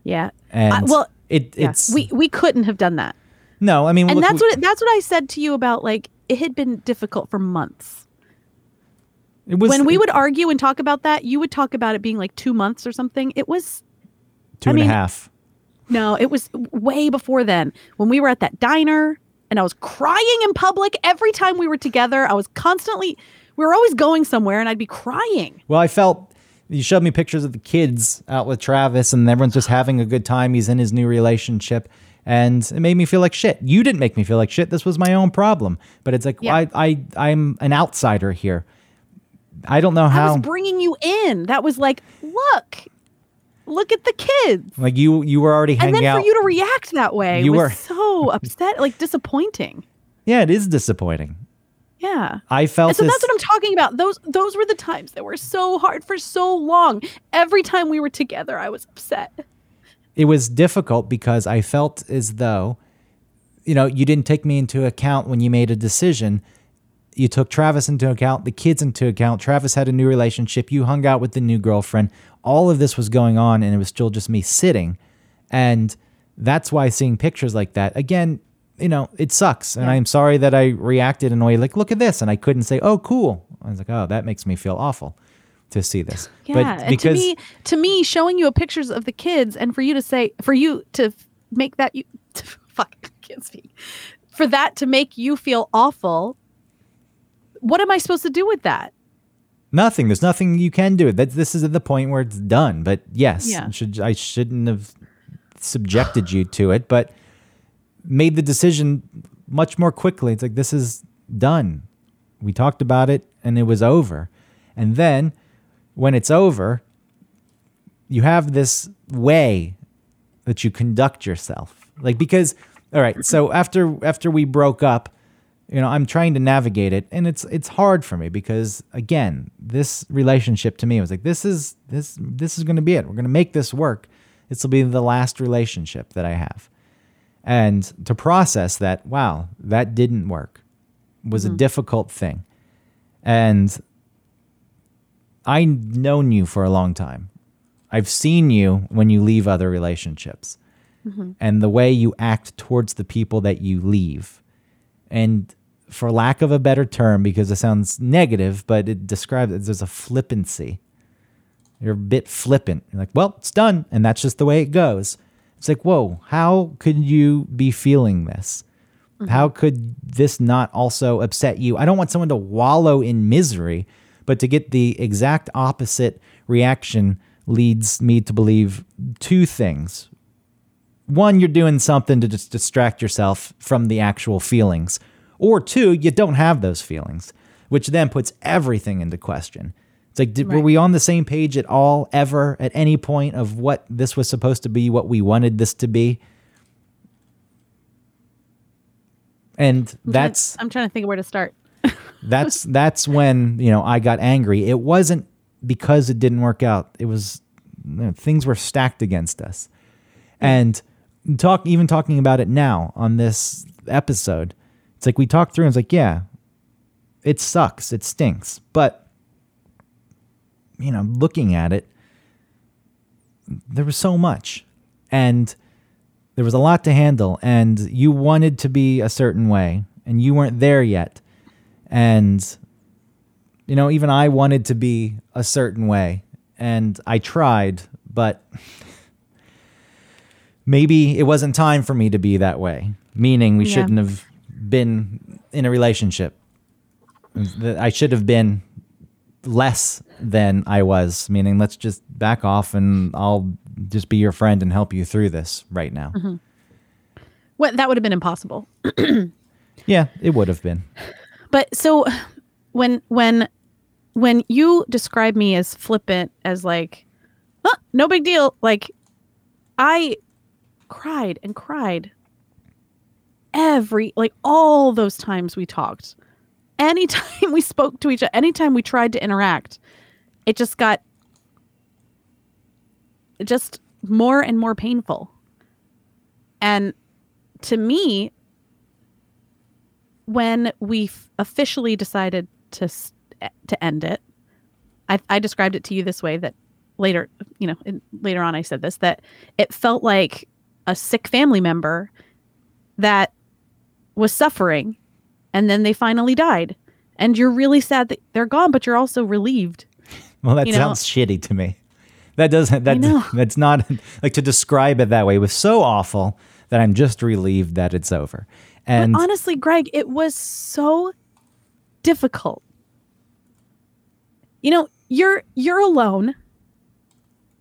Yeah. And I- well, it yeah. it's we we couldn't have done that. no. I mean, And look, that's what that's what I said to you about like it had been difficult for months. it was when we would argue and talk about that, you would talk about it being like 2 months or something. It was two I and a mean- half. No, it was way before then. When we were at that diner and I was crying in public every time we were together, I was constantly we were always going somewhere and I'd be crying. Well, I felt you showed me pictures of the kids out with Travis, and everyone's just having a good time. He's in his new relationship, and it made me feel like shit. You didn't make me feel like shit. This was my own problem. But it's like Yeah. I, I, I'm an outsider here. I don't know how. I was bringing you in. That was like, look. Look at the kids. like you, you were already hanging out. And then out. for you to react that way You was were- so upset, like disappointing. yeah, it is disappointing. Yeah. I felt And so this. that's what I'm talking about. Those those were the times that were so hard for so long. Every time we were together, I was upset. it was difficult because I felt as though, you know, you didn't take me into account when you made a decision. you took Travis into account, the kids into account. Travis had a new relationship. You hung out with the new girlfriend. All of this was going on, and it was still just me sitting. And that's why seeing pictures like that, again, you know, it sucks. And Yeah. I'm sorry that I reacted in a way like, look at this. And I couldn't say, oh, cool. I was like, oh, that makes me feel awful to see this. Yeah, and to me, to me, showing you pictures of the kids, and for you to say, for you to make that you, fuck, I can't speak, for that to make you feel awful. What am I supposed to do with that? Nothing. There's nothing you can do. That this is at the point where it's done. But yes, Yeah. should I shouldn't have subjected you to it, but made the decision much more quickly. It's like this is done. We talked about it and it was over. And then when it's over, you have this way that you conduct yourself. Like because all right, so after after we broke up, you know, I'm trying to navigate it and it's it's hard for me because again, this relationship to me was like this is this this is going to be it. We're going to make this work. This will be the last relationship that I have. And to process that, wow, that didn't work was a mm-hmm. difficult thing. And I've known you for a long time. I've seen you when you leave other relationships mm-hmm. and the way you act towards the people that you leave. And for lack of a better term, because it sounds negative, but it describes it as a flippancy. You're a bit flippant. You're like, well, it's done. And that's just the way it goes. It's like, whoa, how could you be feeling this? Mm-hmm. How could this not also upset you? I don't want someone to wallow in misery, but to get the exact opposite reaction leads me to believe two things. One, you're doing something to just distract yourself from the actual feelings. Or two, you don't have those feelings, which then puts everything into question. It's like, did, were we on the same page at all, ever, at any point of what this was supposed to be, what we wanted this to be? And I'm trying- that's I'm trying to think of where to start. that's that's when you know I got angry. It wasn't because it didn't work out. It was you know, things were stacked against us, and talk even talking about it now on this episode. It's like we talked through. and It's like yeah, it sucks. It stinks, but you know, looking at it, there was so much, and there was a lot to handle, and you wanted to be a certain way, and you weren't there yet. And you know even i wanted to be a certain way. And i tried but maybe it wasn't time for me to be that way. Meaning we Yeah. shouldn't have been in a relationship. I should have been less than i was meaning let's just back off and i'll just be your friend and help you through this right now. Mm-hmm. What that would have been impossible. yeah it would have been. But so when when when you describe me as flippant as like huh, no big deal like I cried and cried every like all those times we talked anytime we spoke to each other anytime we tried to interact it just got just more and more painful. And to me when we f- officially decided to to end it, I, I described it to you this way that later, you know, in, later on I said this that it felt like a sick family member that was suffering and then they finally died. And you're really sad that they're gone, but you're also relieved. Well, that You know- sounds shitty to me. That doesn't. That know. that's not like to describe it that way was so awful that I'm just relieved that it's over. And but honestly, Greg, it was so difficult. You know, you're you're alone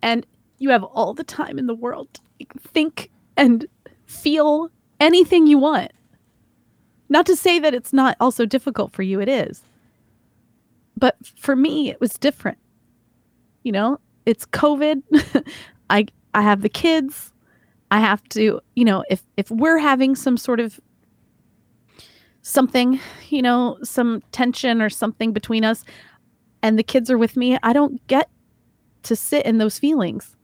and you have all the time in the world to think and feel anything you want. Not to say that it's not also difficult for you, it is. But for me, it was different. You know, it's COVID. I I have the kids. I have to, you know, if if we're having some sort of something, you know, some tension or something between us and the kids are with me, I don't get to sit in those feelings.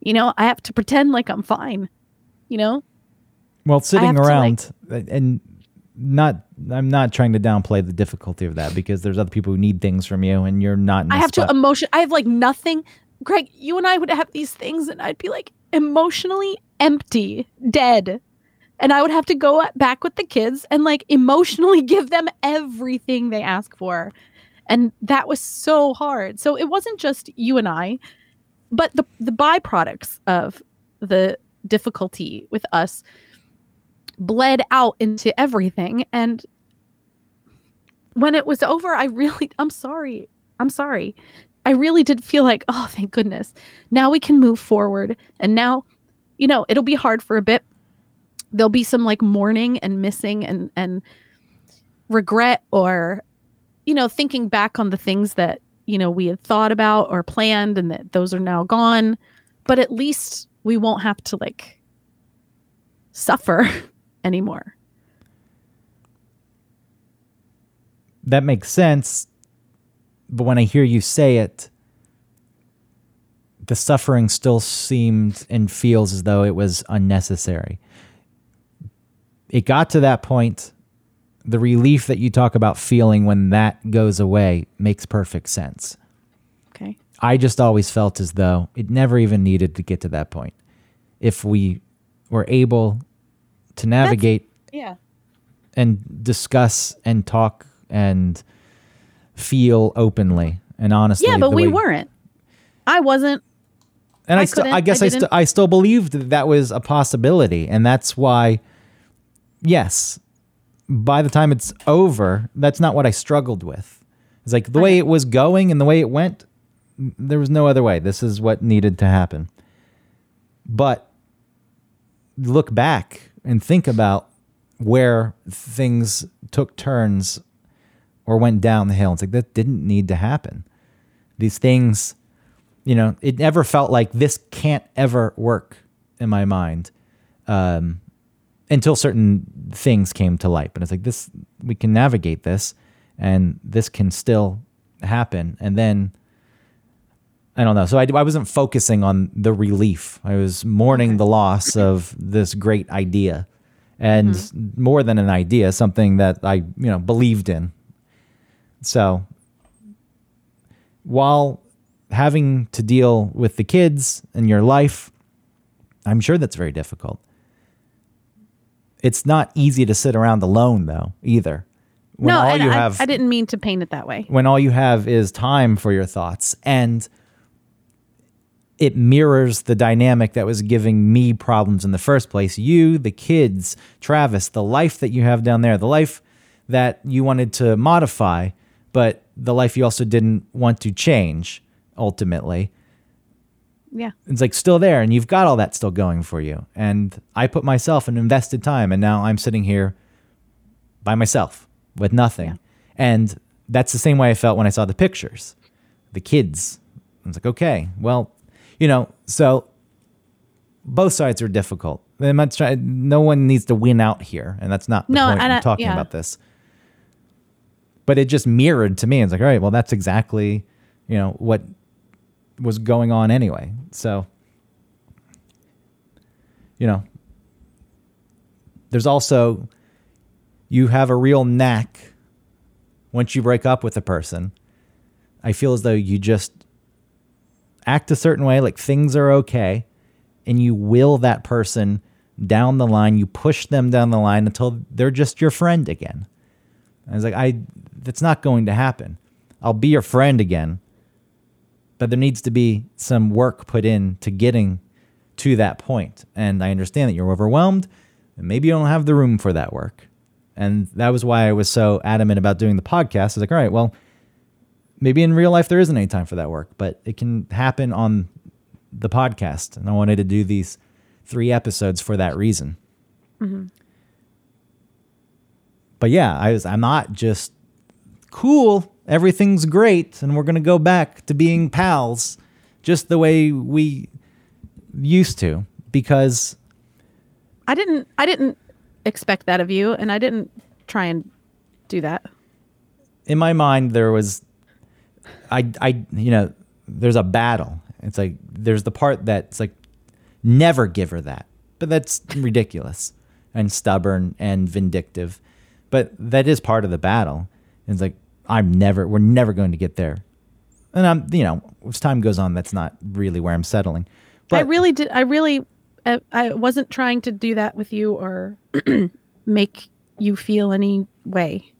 You know, I have to pretend like I'm fine. You know? well, sitting to, like- around and not I'm not trying to downplay the difficulty of that because there's other people who need things from you, and you're not. I have spot- to emotion. I have like nothing. Greg, you and I would have these things, and I'd be like emotionally empty, dead. And I would have to go back with the kids and like emotionally give them everything they ask for. And that was so hard. So it wasn't just you and I, but the the byproducts of the difficulty with us bled out into everything. And when it was over, I really, I'm sorry. I'm sorry. I really did feel like, oh, thank goodness. Now we can move forward. And now, you know, it'll be hard for a bit. There'll be some like mourning and missing and, and regret or, you know, thinking back on the things that, you know, we had thought about or planned and that those are now gone. But at least we won't have to like suffer anymore. that makes sense. But when I hear you say it, the suffering still seemed and feels as though it was unnecessary. It got to that point. The relief that you talk about feeling when that goes away makes perfect sense. Okay. I just always felt as though it never even needed to get to that point. If we were able to navigate Yeah. and discuss and talk and feel openly and honestly. Yeah, but we weren't. I wasn't. And I, I still, I guess I I, still. I still believed that that was a possibility, and that's why. Yes, by the time it's over, that's not what I struggled with. It's like the way it was going and the way it went. There was no other way. This is what needed to happen. But look back and think about where things took turns or went down the hill. It's like that didn't need to happen. These things, you know, it never felt like this can't ever work in my mind um, until certain things came to light. But it's like this, we can navigate this, and this can still happen. And then I don't know. So I, I wasn't focusing on the relief. I was mourning the loss of this great idea, and mm-hmm. more than an idea, something that I you know believed in. So while having to deal with the kids and your life, I'm sure that's very difficult. It's not easy to sit around alone though either. When no, all you I, have I didn't mean to paint it that way. when all you have is time for your thoughts and it mirrors the dynamic that was giving me problems in the first place. You the kids travis the life that you have down there the life that you wanted to modify but the life you also didn't want to change ultimately. Yeah. it's like still there and you've got all that still going for you. And i put myself and invested time and now i'm sitting here by myself with nothing. And that's the same way i felt when i saw the pictures the kids. I was like okay well you know so both sides are difficult I'm not try- no one needs to win out here and that's not the No, point i'm talking yeah. about this but it just mirrored to me it's like all right well that's exactly you know what was going on anyway. So, you know, there's also, you have a real knack once you break up with a person. I feel as though you just act a certain way, like things are okay, and you will that person down the line. You push them down the line until they're just your friend again. I was like, I, that's not going to happen. I'll be your friend again but there needs to be some work put in to getting to that point. And I understand that you're overwhelmed and maybe you don't have the room for that work. And that was why I was so adamant about doing the podcast. I was like, all right, well, maybe in real life there isn't any time for that work, but it can happen on the podcast. And I wanted to do these three episodes for that reason. Mm-hmm. But yeah, I was I'm not just cool, everything's great, and we're gonna go back to being pals just the way we used to. Because I didn't I didn't expect that of you and I didn't try and do that. in my mind there was I I you know, there's a battle. It's like there's the part that's like never give her that. But that's ridiculous and stubborn and vindictive. but that is part of the battle. It's like I'm never, we're never going to get there, and I'm, you know, as time goes on, that's not really where I'm settling. But I really did. I really, I, I wasn't trying to do that with you or make you feel any way.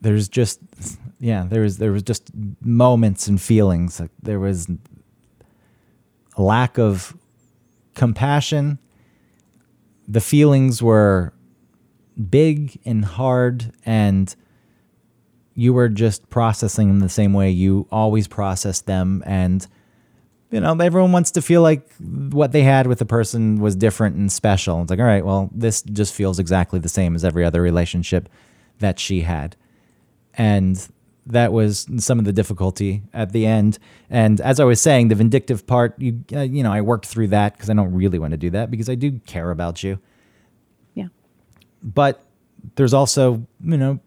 There's just yeah there was there was just moments and feelings. Like there was a lack of compassion. The feelings were big and hard and you were just processing them the same way you always process them. And you know everyone wants to feel like what they had with the person was different and special. It's like all right well this just feels exactly the same as every other relationship that she had and that was some of the difficulty at the end. And as I was saying, the vindictive part, you uh, you know, I worked through that because I don't really want to do that because I do care about you. Yeah. But there's also you know,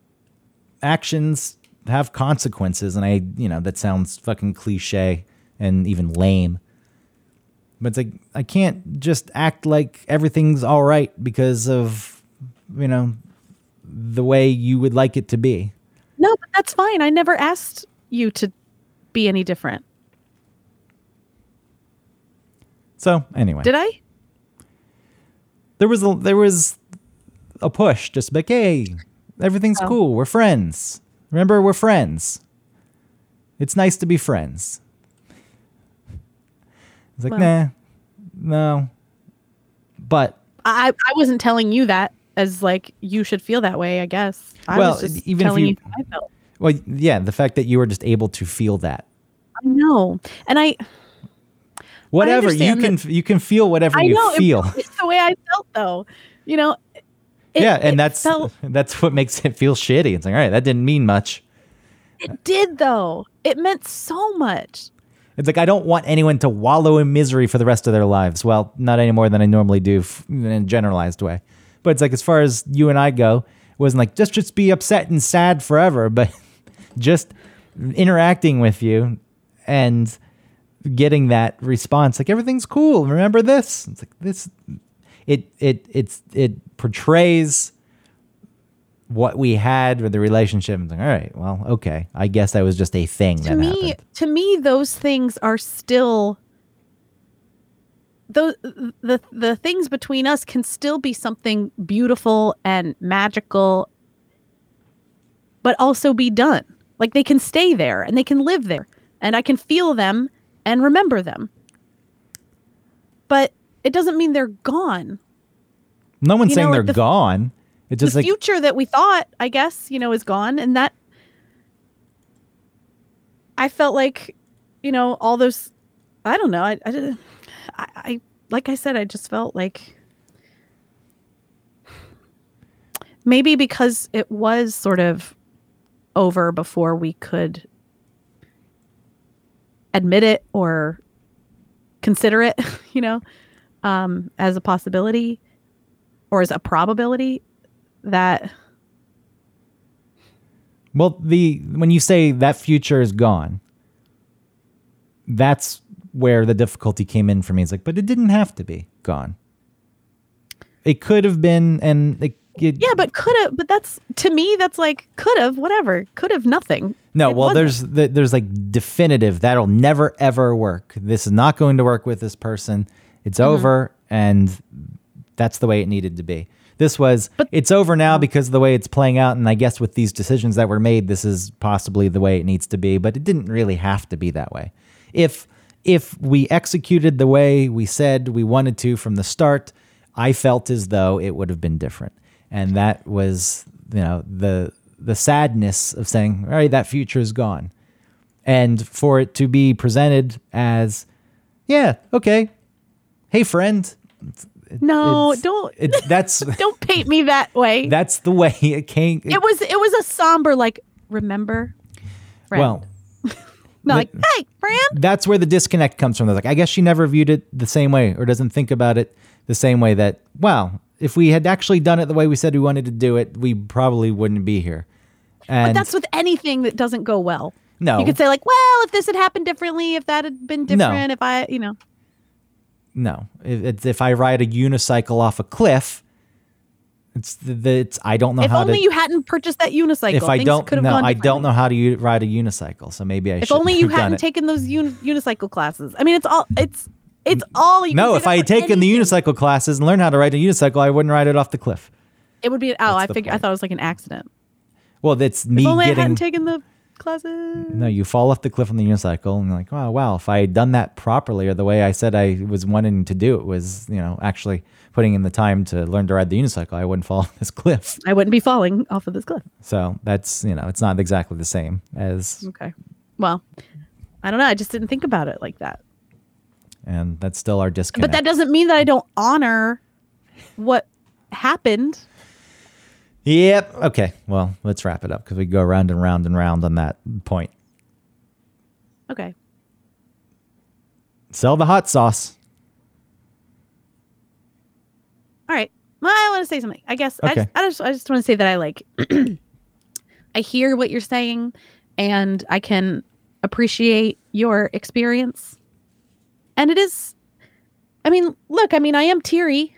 actions have consequences, and I you know that sounds fucking cliche and even lame. But it's like I can't just act like everything's all right because of you know the way you would like it to be. No, but that's fine. I never asked you to be any different. So anyway, Did I? there was a there was a push, just like, hey, everything's Oh. cool. We're friends. Remember, we're friends. It's nice to be friends. It's like, Well. nah, no. But I I wasn't telling you that as like you should feel that way. I guess. I Well, was just even if telling you- you, how I felt. well, yeah, the fact that you were just able to feel that. I know, and I Whatever you understand can, you can feel whatever I you know it- feel. it's the way I felt though. You know. it- yeah, and that's felt, that's what makes it feel shitty. It's like, all right, that didn't mean much. it did though. It meant so much. It's like I don't want anyone to wallow in misery for the rest of their lives. Well, not any more than I normally do in a generalized way. But it's like as far as you and I go, it wasn't like just just be upset and sad forever, but just interacting with you and getting that response like everything's cool. Remember this? It's like this it it it's it portrays what we had with the relationship. and like, all right, well, okay. I guess that was just a thing to me happened. to me those things are still those the the things between us can still be something beautiful and magical but also be done like they can stay there and they can live there and i can feel them and remember them but it doesn't mean they're gone No one's You saying know, they're the- gone. It's just the like future that we thought, I guess, you know, is gone, and that I felt like, you know, all those. I don't know. I, I, didn't- I, I like I said, I just felt like maybe because it was sort of over before we could admit it or consider it, you know, um, as a possibility or as a probability that well, the when you say that future is gone, that's where the difficulty came in for me. It's like, but it didn't have to be gone. It could have been, and it, it yeah but could have but that's to me that's like could have whatever could have nothing No, It well, wasn't. there's the, there's like definitive that'll never ever work. This is not going to work with this person. It's Mm-hmm. over, and that's the way it needed to be. This was But- it's over now because of the way it's playing out, and I guess with these decisions that were made, this is possibly the way it needs to be. But it didn't really have to be that way. If if we executed the way we said we wanted to from the start, I felt as though it would have been different, and that was you know the the sadness of saying, all right, that future is gone. And for it to be presented as yeah okay. Hey friend. No don't. that's don't paint me that way. That's the way it came. It was it was a somber like remember friend. well not like hey friend. that's where the disconnect comes from. They're like i guess she never viewed it the same way or doesn't think about it the same way that wow if we had actually done it the way we said we wanted to do it we probably wouldn't be here. And but that's with anything that doesn't go well. No. You could say like well if this had happened differently if that had been different if i you know. No, if, if I ride a unicycle off a cliff, It's the, the it's I don't know if how only to. you hadn't purchased that unicycle. if I don't could have know, gone I don't know how to u- ride a unicycle. So maybe I. If only you hadn't it. taken those un- unicycle classes. I mean, it's all it's it's all. You No, if I had taken the unicycle classes and learned how to ride a unicycle, I wouldn't ride it off the cliff. it would be. Oh, I That's the figured. I thought it was like an accident. Well, that's me. If only I hadn't taken the classes. no, you fall off the cliff on the unicycle and you're like, wow, wow. If I had done that properly or the way I said I was wanting to do it was, you know, actually putting in the time to learn to ride the unicycle, I wouldn't fall off this cliff. I wouldn't be falling off of this cliff. So that's, you know, it's not exactly the same as, Okay. Well, I don't know. I just didn't think about it like that. and that's still our disconnect. But that doesn't mean that I don't honor what happened. Yep. Okay. Well, let's wrap it up because we go round and round and round on that point. Okay. Sell the hot sauce. All right. Well, I want to say something. I guess I, just, I just I just want to say that I like I hear what you're saying and I can appreciate your experience. And it is I mean, look, I mean, I am teary.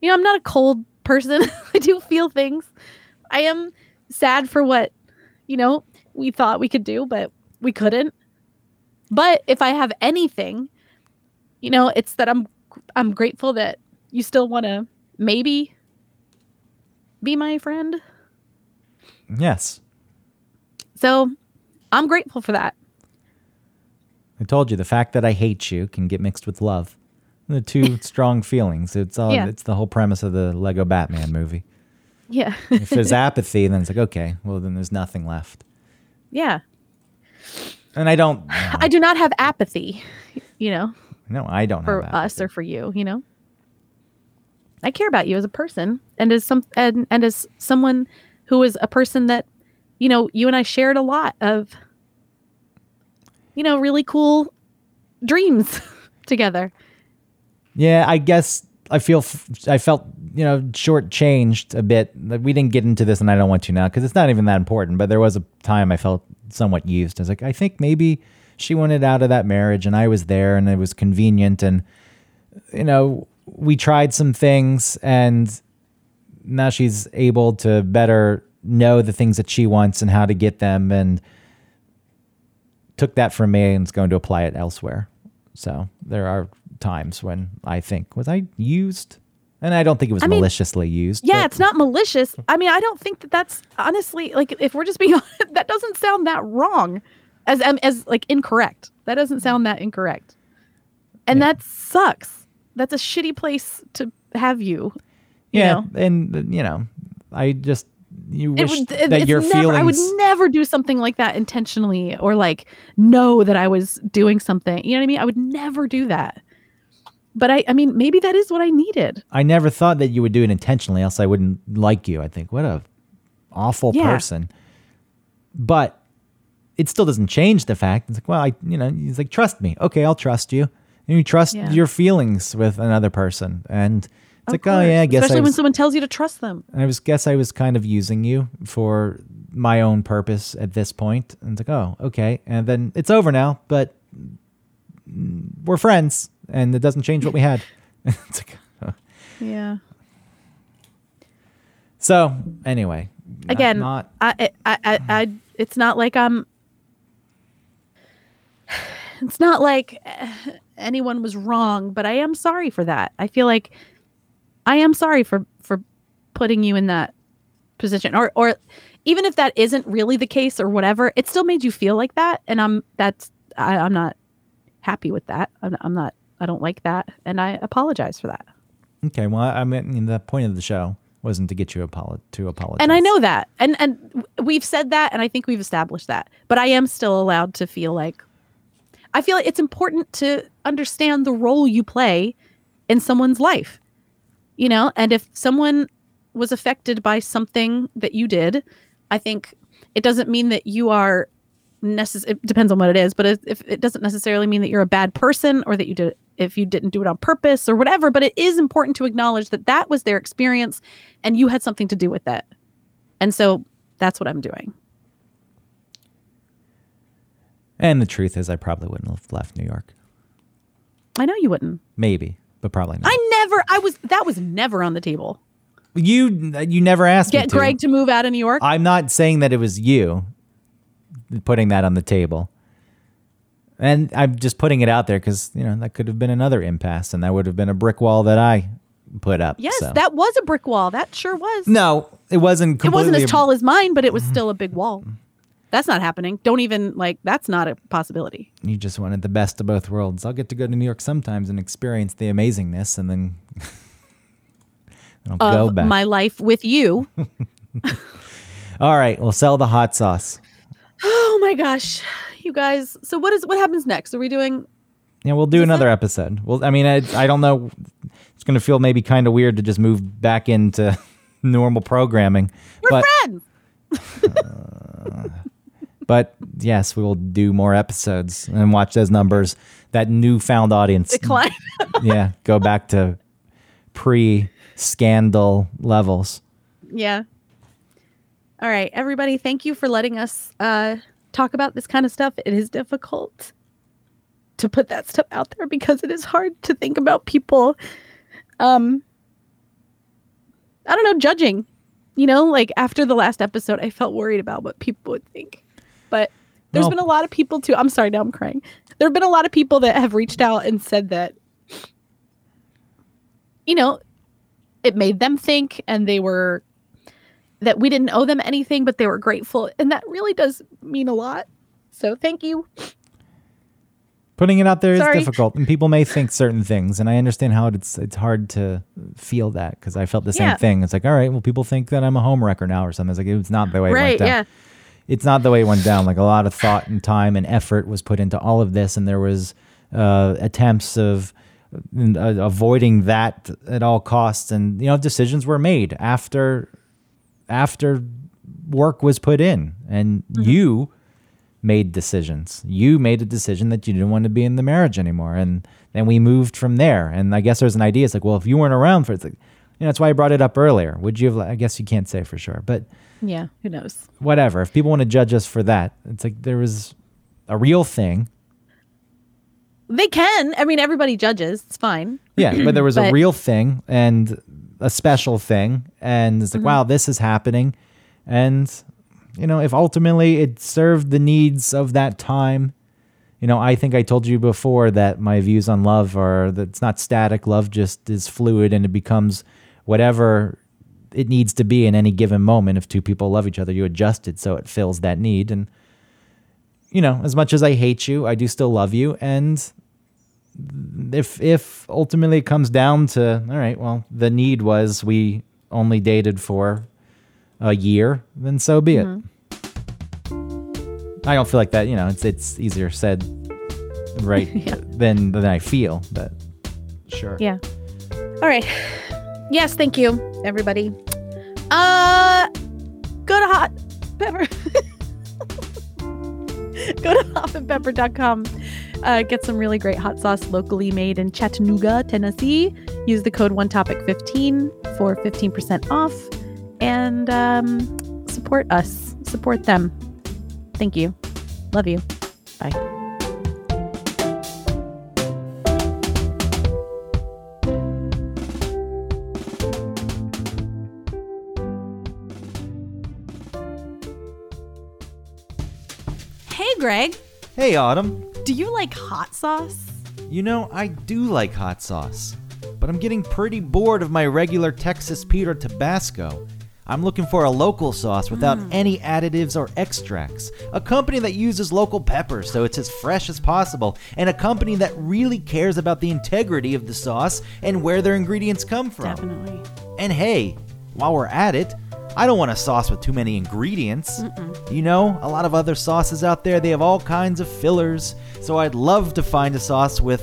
You know, I'm not a cold person. I do feel things. I am sad for what, you know, we thought we could do, but we couldn't. But if I have anything, you know, it's that I'm I'm grateful that you still want to maybe be my friend. Yes. So I'm grateful for that. I told you the fact that I hate you can get mixed with love. The two strong feelings. It's all. Yeah. It's the whole premise of the Lego Batman movie. Yeah. If there's apathy, then it's like okay, well then there's nothing left. yeah. And I don't. I do not have apathy, you know, No, I don't for us or for you, you know. I care about you as a person and as some and, and as someone who is a person that, you know, you and I shared a lot of you know, really cool dreams together. Yeah, I guess I feel f- I felt you know shortchanged a bit. We didn't get into this, and I don't want to now because it's not even that important. But there was a time I felt somewhat used. I was like, I think maybe she wanted out of that marriage, and I was there, and it was convenient, and you know we tried some things, and now she's able to better know the things that she wants and how to get them, and took that from me and is going to apply it elsewhere. So there are times when I think, was I used? And I don't think it was I mean, maliciously used. Yeah, but- it's not malicious. I mean, I don't think that that's honestly like if we're just being honest, that doesn't sound that wrong, as um, as like incorrect. That doesn't sound that incorrect, and Yeah. that sucks. That's a shitty place to have you. you yeah, know? and you know, I just you wish would, it- that your never, feelings. I would never do something like that intentionally or like know that I was doing something. You know what I mean? I would never do that. But I, I mean, maybe that is what I needed. I never thought that you would do it intentionally, else I wouldn't like you. I think what a awful Yeah. person. But it still doesn't change the fact. It's like, well, I, you know, he's like, trust me. Okay, I'll trust you. And you trust Yeah. your feelings with another person, and it's Of like, oh yeah, I guess Especially I when someone tells you to trust them. I was guess I was kind of using you for my own purpose at this point. And it's like, oh, okay. And then it's over now, but we're friends and it doesn't change what we had. it's like, oh. Yeah. So anyway, again not I, I i i it's not like i'm it's not like anyone was wrong but i am sorry for that. I feel like i am sorry for for putting you in that position. Or or even if that isn't really the case or whatever it still made you feel like that. And i'm that's I, i'm not happy with that. I'm, I'm not i don't like that. And i apologize for that. Okay. Well, I mean, the point of the show wasn't to get you apolo- to apologize. and I know that, and and we've said that, and I think we've established that. But I am still allowed to feel like I feel like it's important to understand the role you play in someone's life, you know. And if someone was affected by something that you did, I think it doesn't mean that you are necess- It depends on what it is, but if, if it doesn't necessarily mean that you're a bad person or that you did if you didn't do it on purpose or whatever. But it is important to acknowledge that that was their experience, and you had something to do with that. And so that's what I'm doing. And the truth is, I probably wouldn't have left New York. I know you wouldn't. Maybe, but probably not. I never. I was. That was never on the table. You you never asked me Get to. Greg to move out of New York? I'm not saying that it was you putting that on the table. And I'm just putting it out there because, you know, that could have been another impasse and that would have been a brick wall that I put up. yes, so. that was a brick wall. That sure was. No, it wasn't it wasn't as tall as mine, but it was mm-hmm. still a big wall. That's not happening. Don't even like that's not a possibility. You just wanted the best of both worlds. I'll get to go to New York sometimes and experience the amazingness and then I'll go back. my life with you. All right, we'll sell the hot sauce. oh my gosh. You guys. So what is what happens next? Are we doing Yeah, we'll do another episode. Well, I mean, I, I don't know. It's going to feel maybe kind of weird to just move back into normal programming. We're but, friends. Uh, but yes, we will do more episodes and watch those numbers. That newfound audience. Decline. yeah, go back to pre scandal levels. yeah. All right, everybody, thank you for letting us uh talk about this kind of stuff. It is difficult to put that stuff out there because it is hard to think about people um I don't know, judging. You know, like after the last episode, I felt worried about what people would think. But there's Well- been a lot of people too. I'm sorry, now I'm crying. There have been a lot of people that have reached out and said that you know, it made them think and they were that we didn't owe them anything, but they were grateful. And that really does mean a lot. So thank you. Putting it out there is Sorry. difficult, and people may think certain things, and I understand how it's it's hard to feel that because I felt the same Yeah. thing. It's like, all right, well, people think that I'm a homewrecker now or something. It's like it's not the way it went right. down. Yeah. It's not the way it went down. Like a lot of thought and time and effort was put into all of this, and there was uh, attempts of uh, avoiding that at all costs, and you know decisions were made after after work was put in, and you made decisions. You made a decision that you didn't want to be in the marriage anymore, and then we moved from there. And I guess there's an idea. It's like, well, if you weren't around for it, it's like, you know, that's why I brought it up earlier. Would you have? I guess you can't say for sure, but Yeah. Who knows? whatever. If people want to judge us for that, it's like there was a real thing. They can. I mean, everybody judges. It's fine. Yeah, but there was a But- real thing and a special thing. And it's like, mm-hmm. wow, this is happening. And, you know, if ultimately it served the needs of that time, you know, I think I told you before that my views on love are that it's not static. Love just is fluid and it becomes whatever it needs to be in any given moment. If two people love each other, you adjust it so it fills that need. And, you know, as much as I hate you, I do still love you. And if if ultimately it comes down to all right, well, the need was we only dated for a year, then so be it. Mm-hmm. I don't feel like that. You know, it's it's easier said right than than I feel, but sure. Yeah. All right. Yes. Thank you, everybody. Uh, go to Hot Pepper. go to hoffandpepper.com. Uh, get some really great hot sauce locally made in Chattanooga, Tennessee. Use the code OneTopic15 for 15% off and um, support us. Support them. Thank you. Love you. Bye. Greg. Hey, Autumn. Do you like hot sauce? You know, I do like hot sauce, but I'm getting pretty bored of my regular Texas Pete or Tabasco. I'm looking for a local sauce without mm. any additives or extracts. A company that uses local peppers so it's as fresh as possible, and a company that really cares about the integrity of the sauce and where their ingredients come from. Definitely. And hey, while we're at it, I don't want a sauce with too many ingredients. You know, a lot of other sauces out there, they have all kinds of fillers. So I'd love to find a sauce with,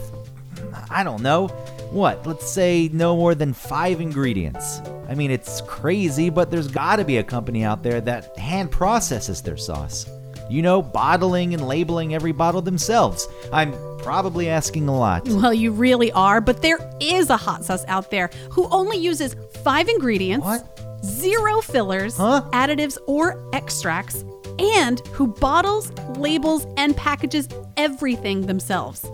I don't know, what, let's say no more than five ingredients. I mean, it's crazy, but there's gotta be a company out there that hand processes their sauce. You know, bottling and labeling every bottle themselves. I'm probably asking a lot. Well, you really are, but there is a hot sauce out there who only uses five ingredients, What? Zero fillers, Huh? additives, or extracts, and who bottles, labels, and packages everything themselves.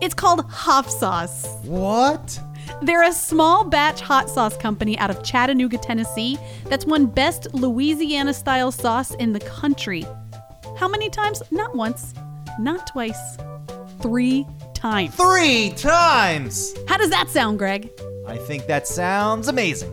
It's called Hop Sauce. What? They're a small batch hot sauce company out of Chattanooga, Tennessee that's won best Louisiana style sauce in the country. How many times? Not once, not twice, three times. Three times! How does that sound, Greg? I think that sounds amazing.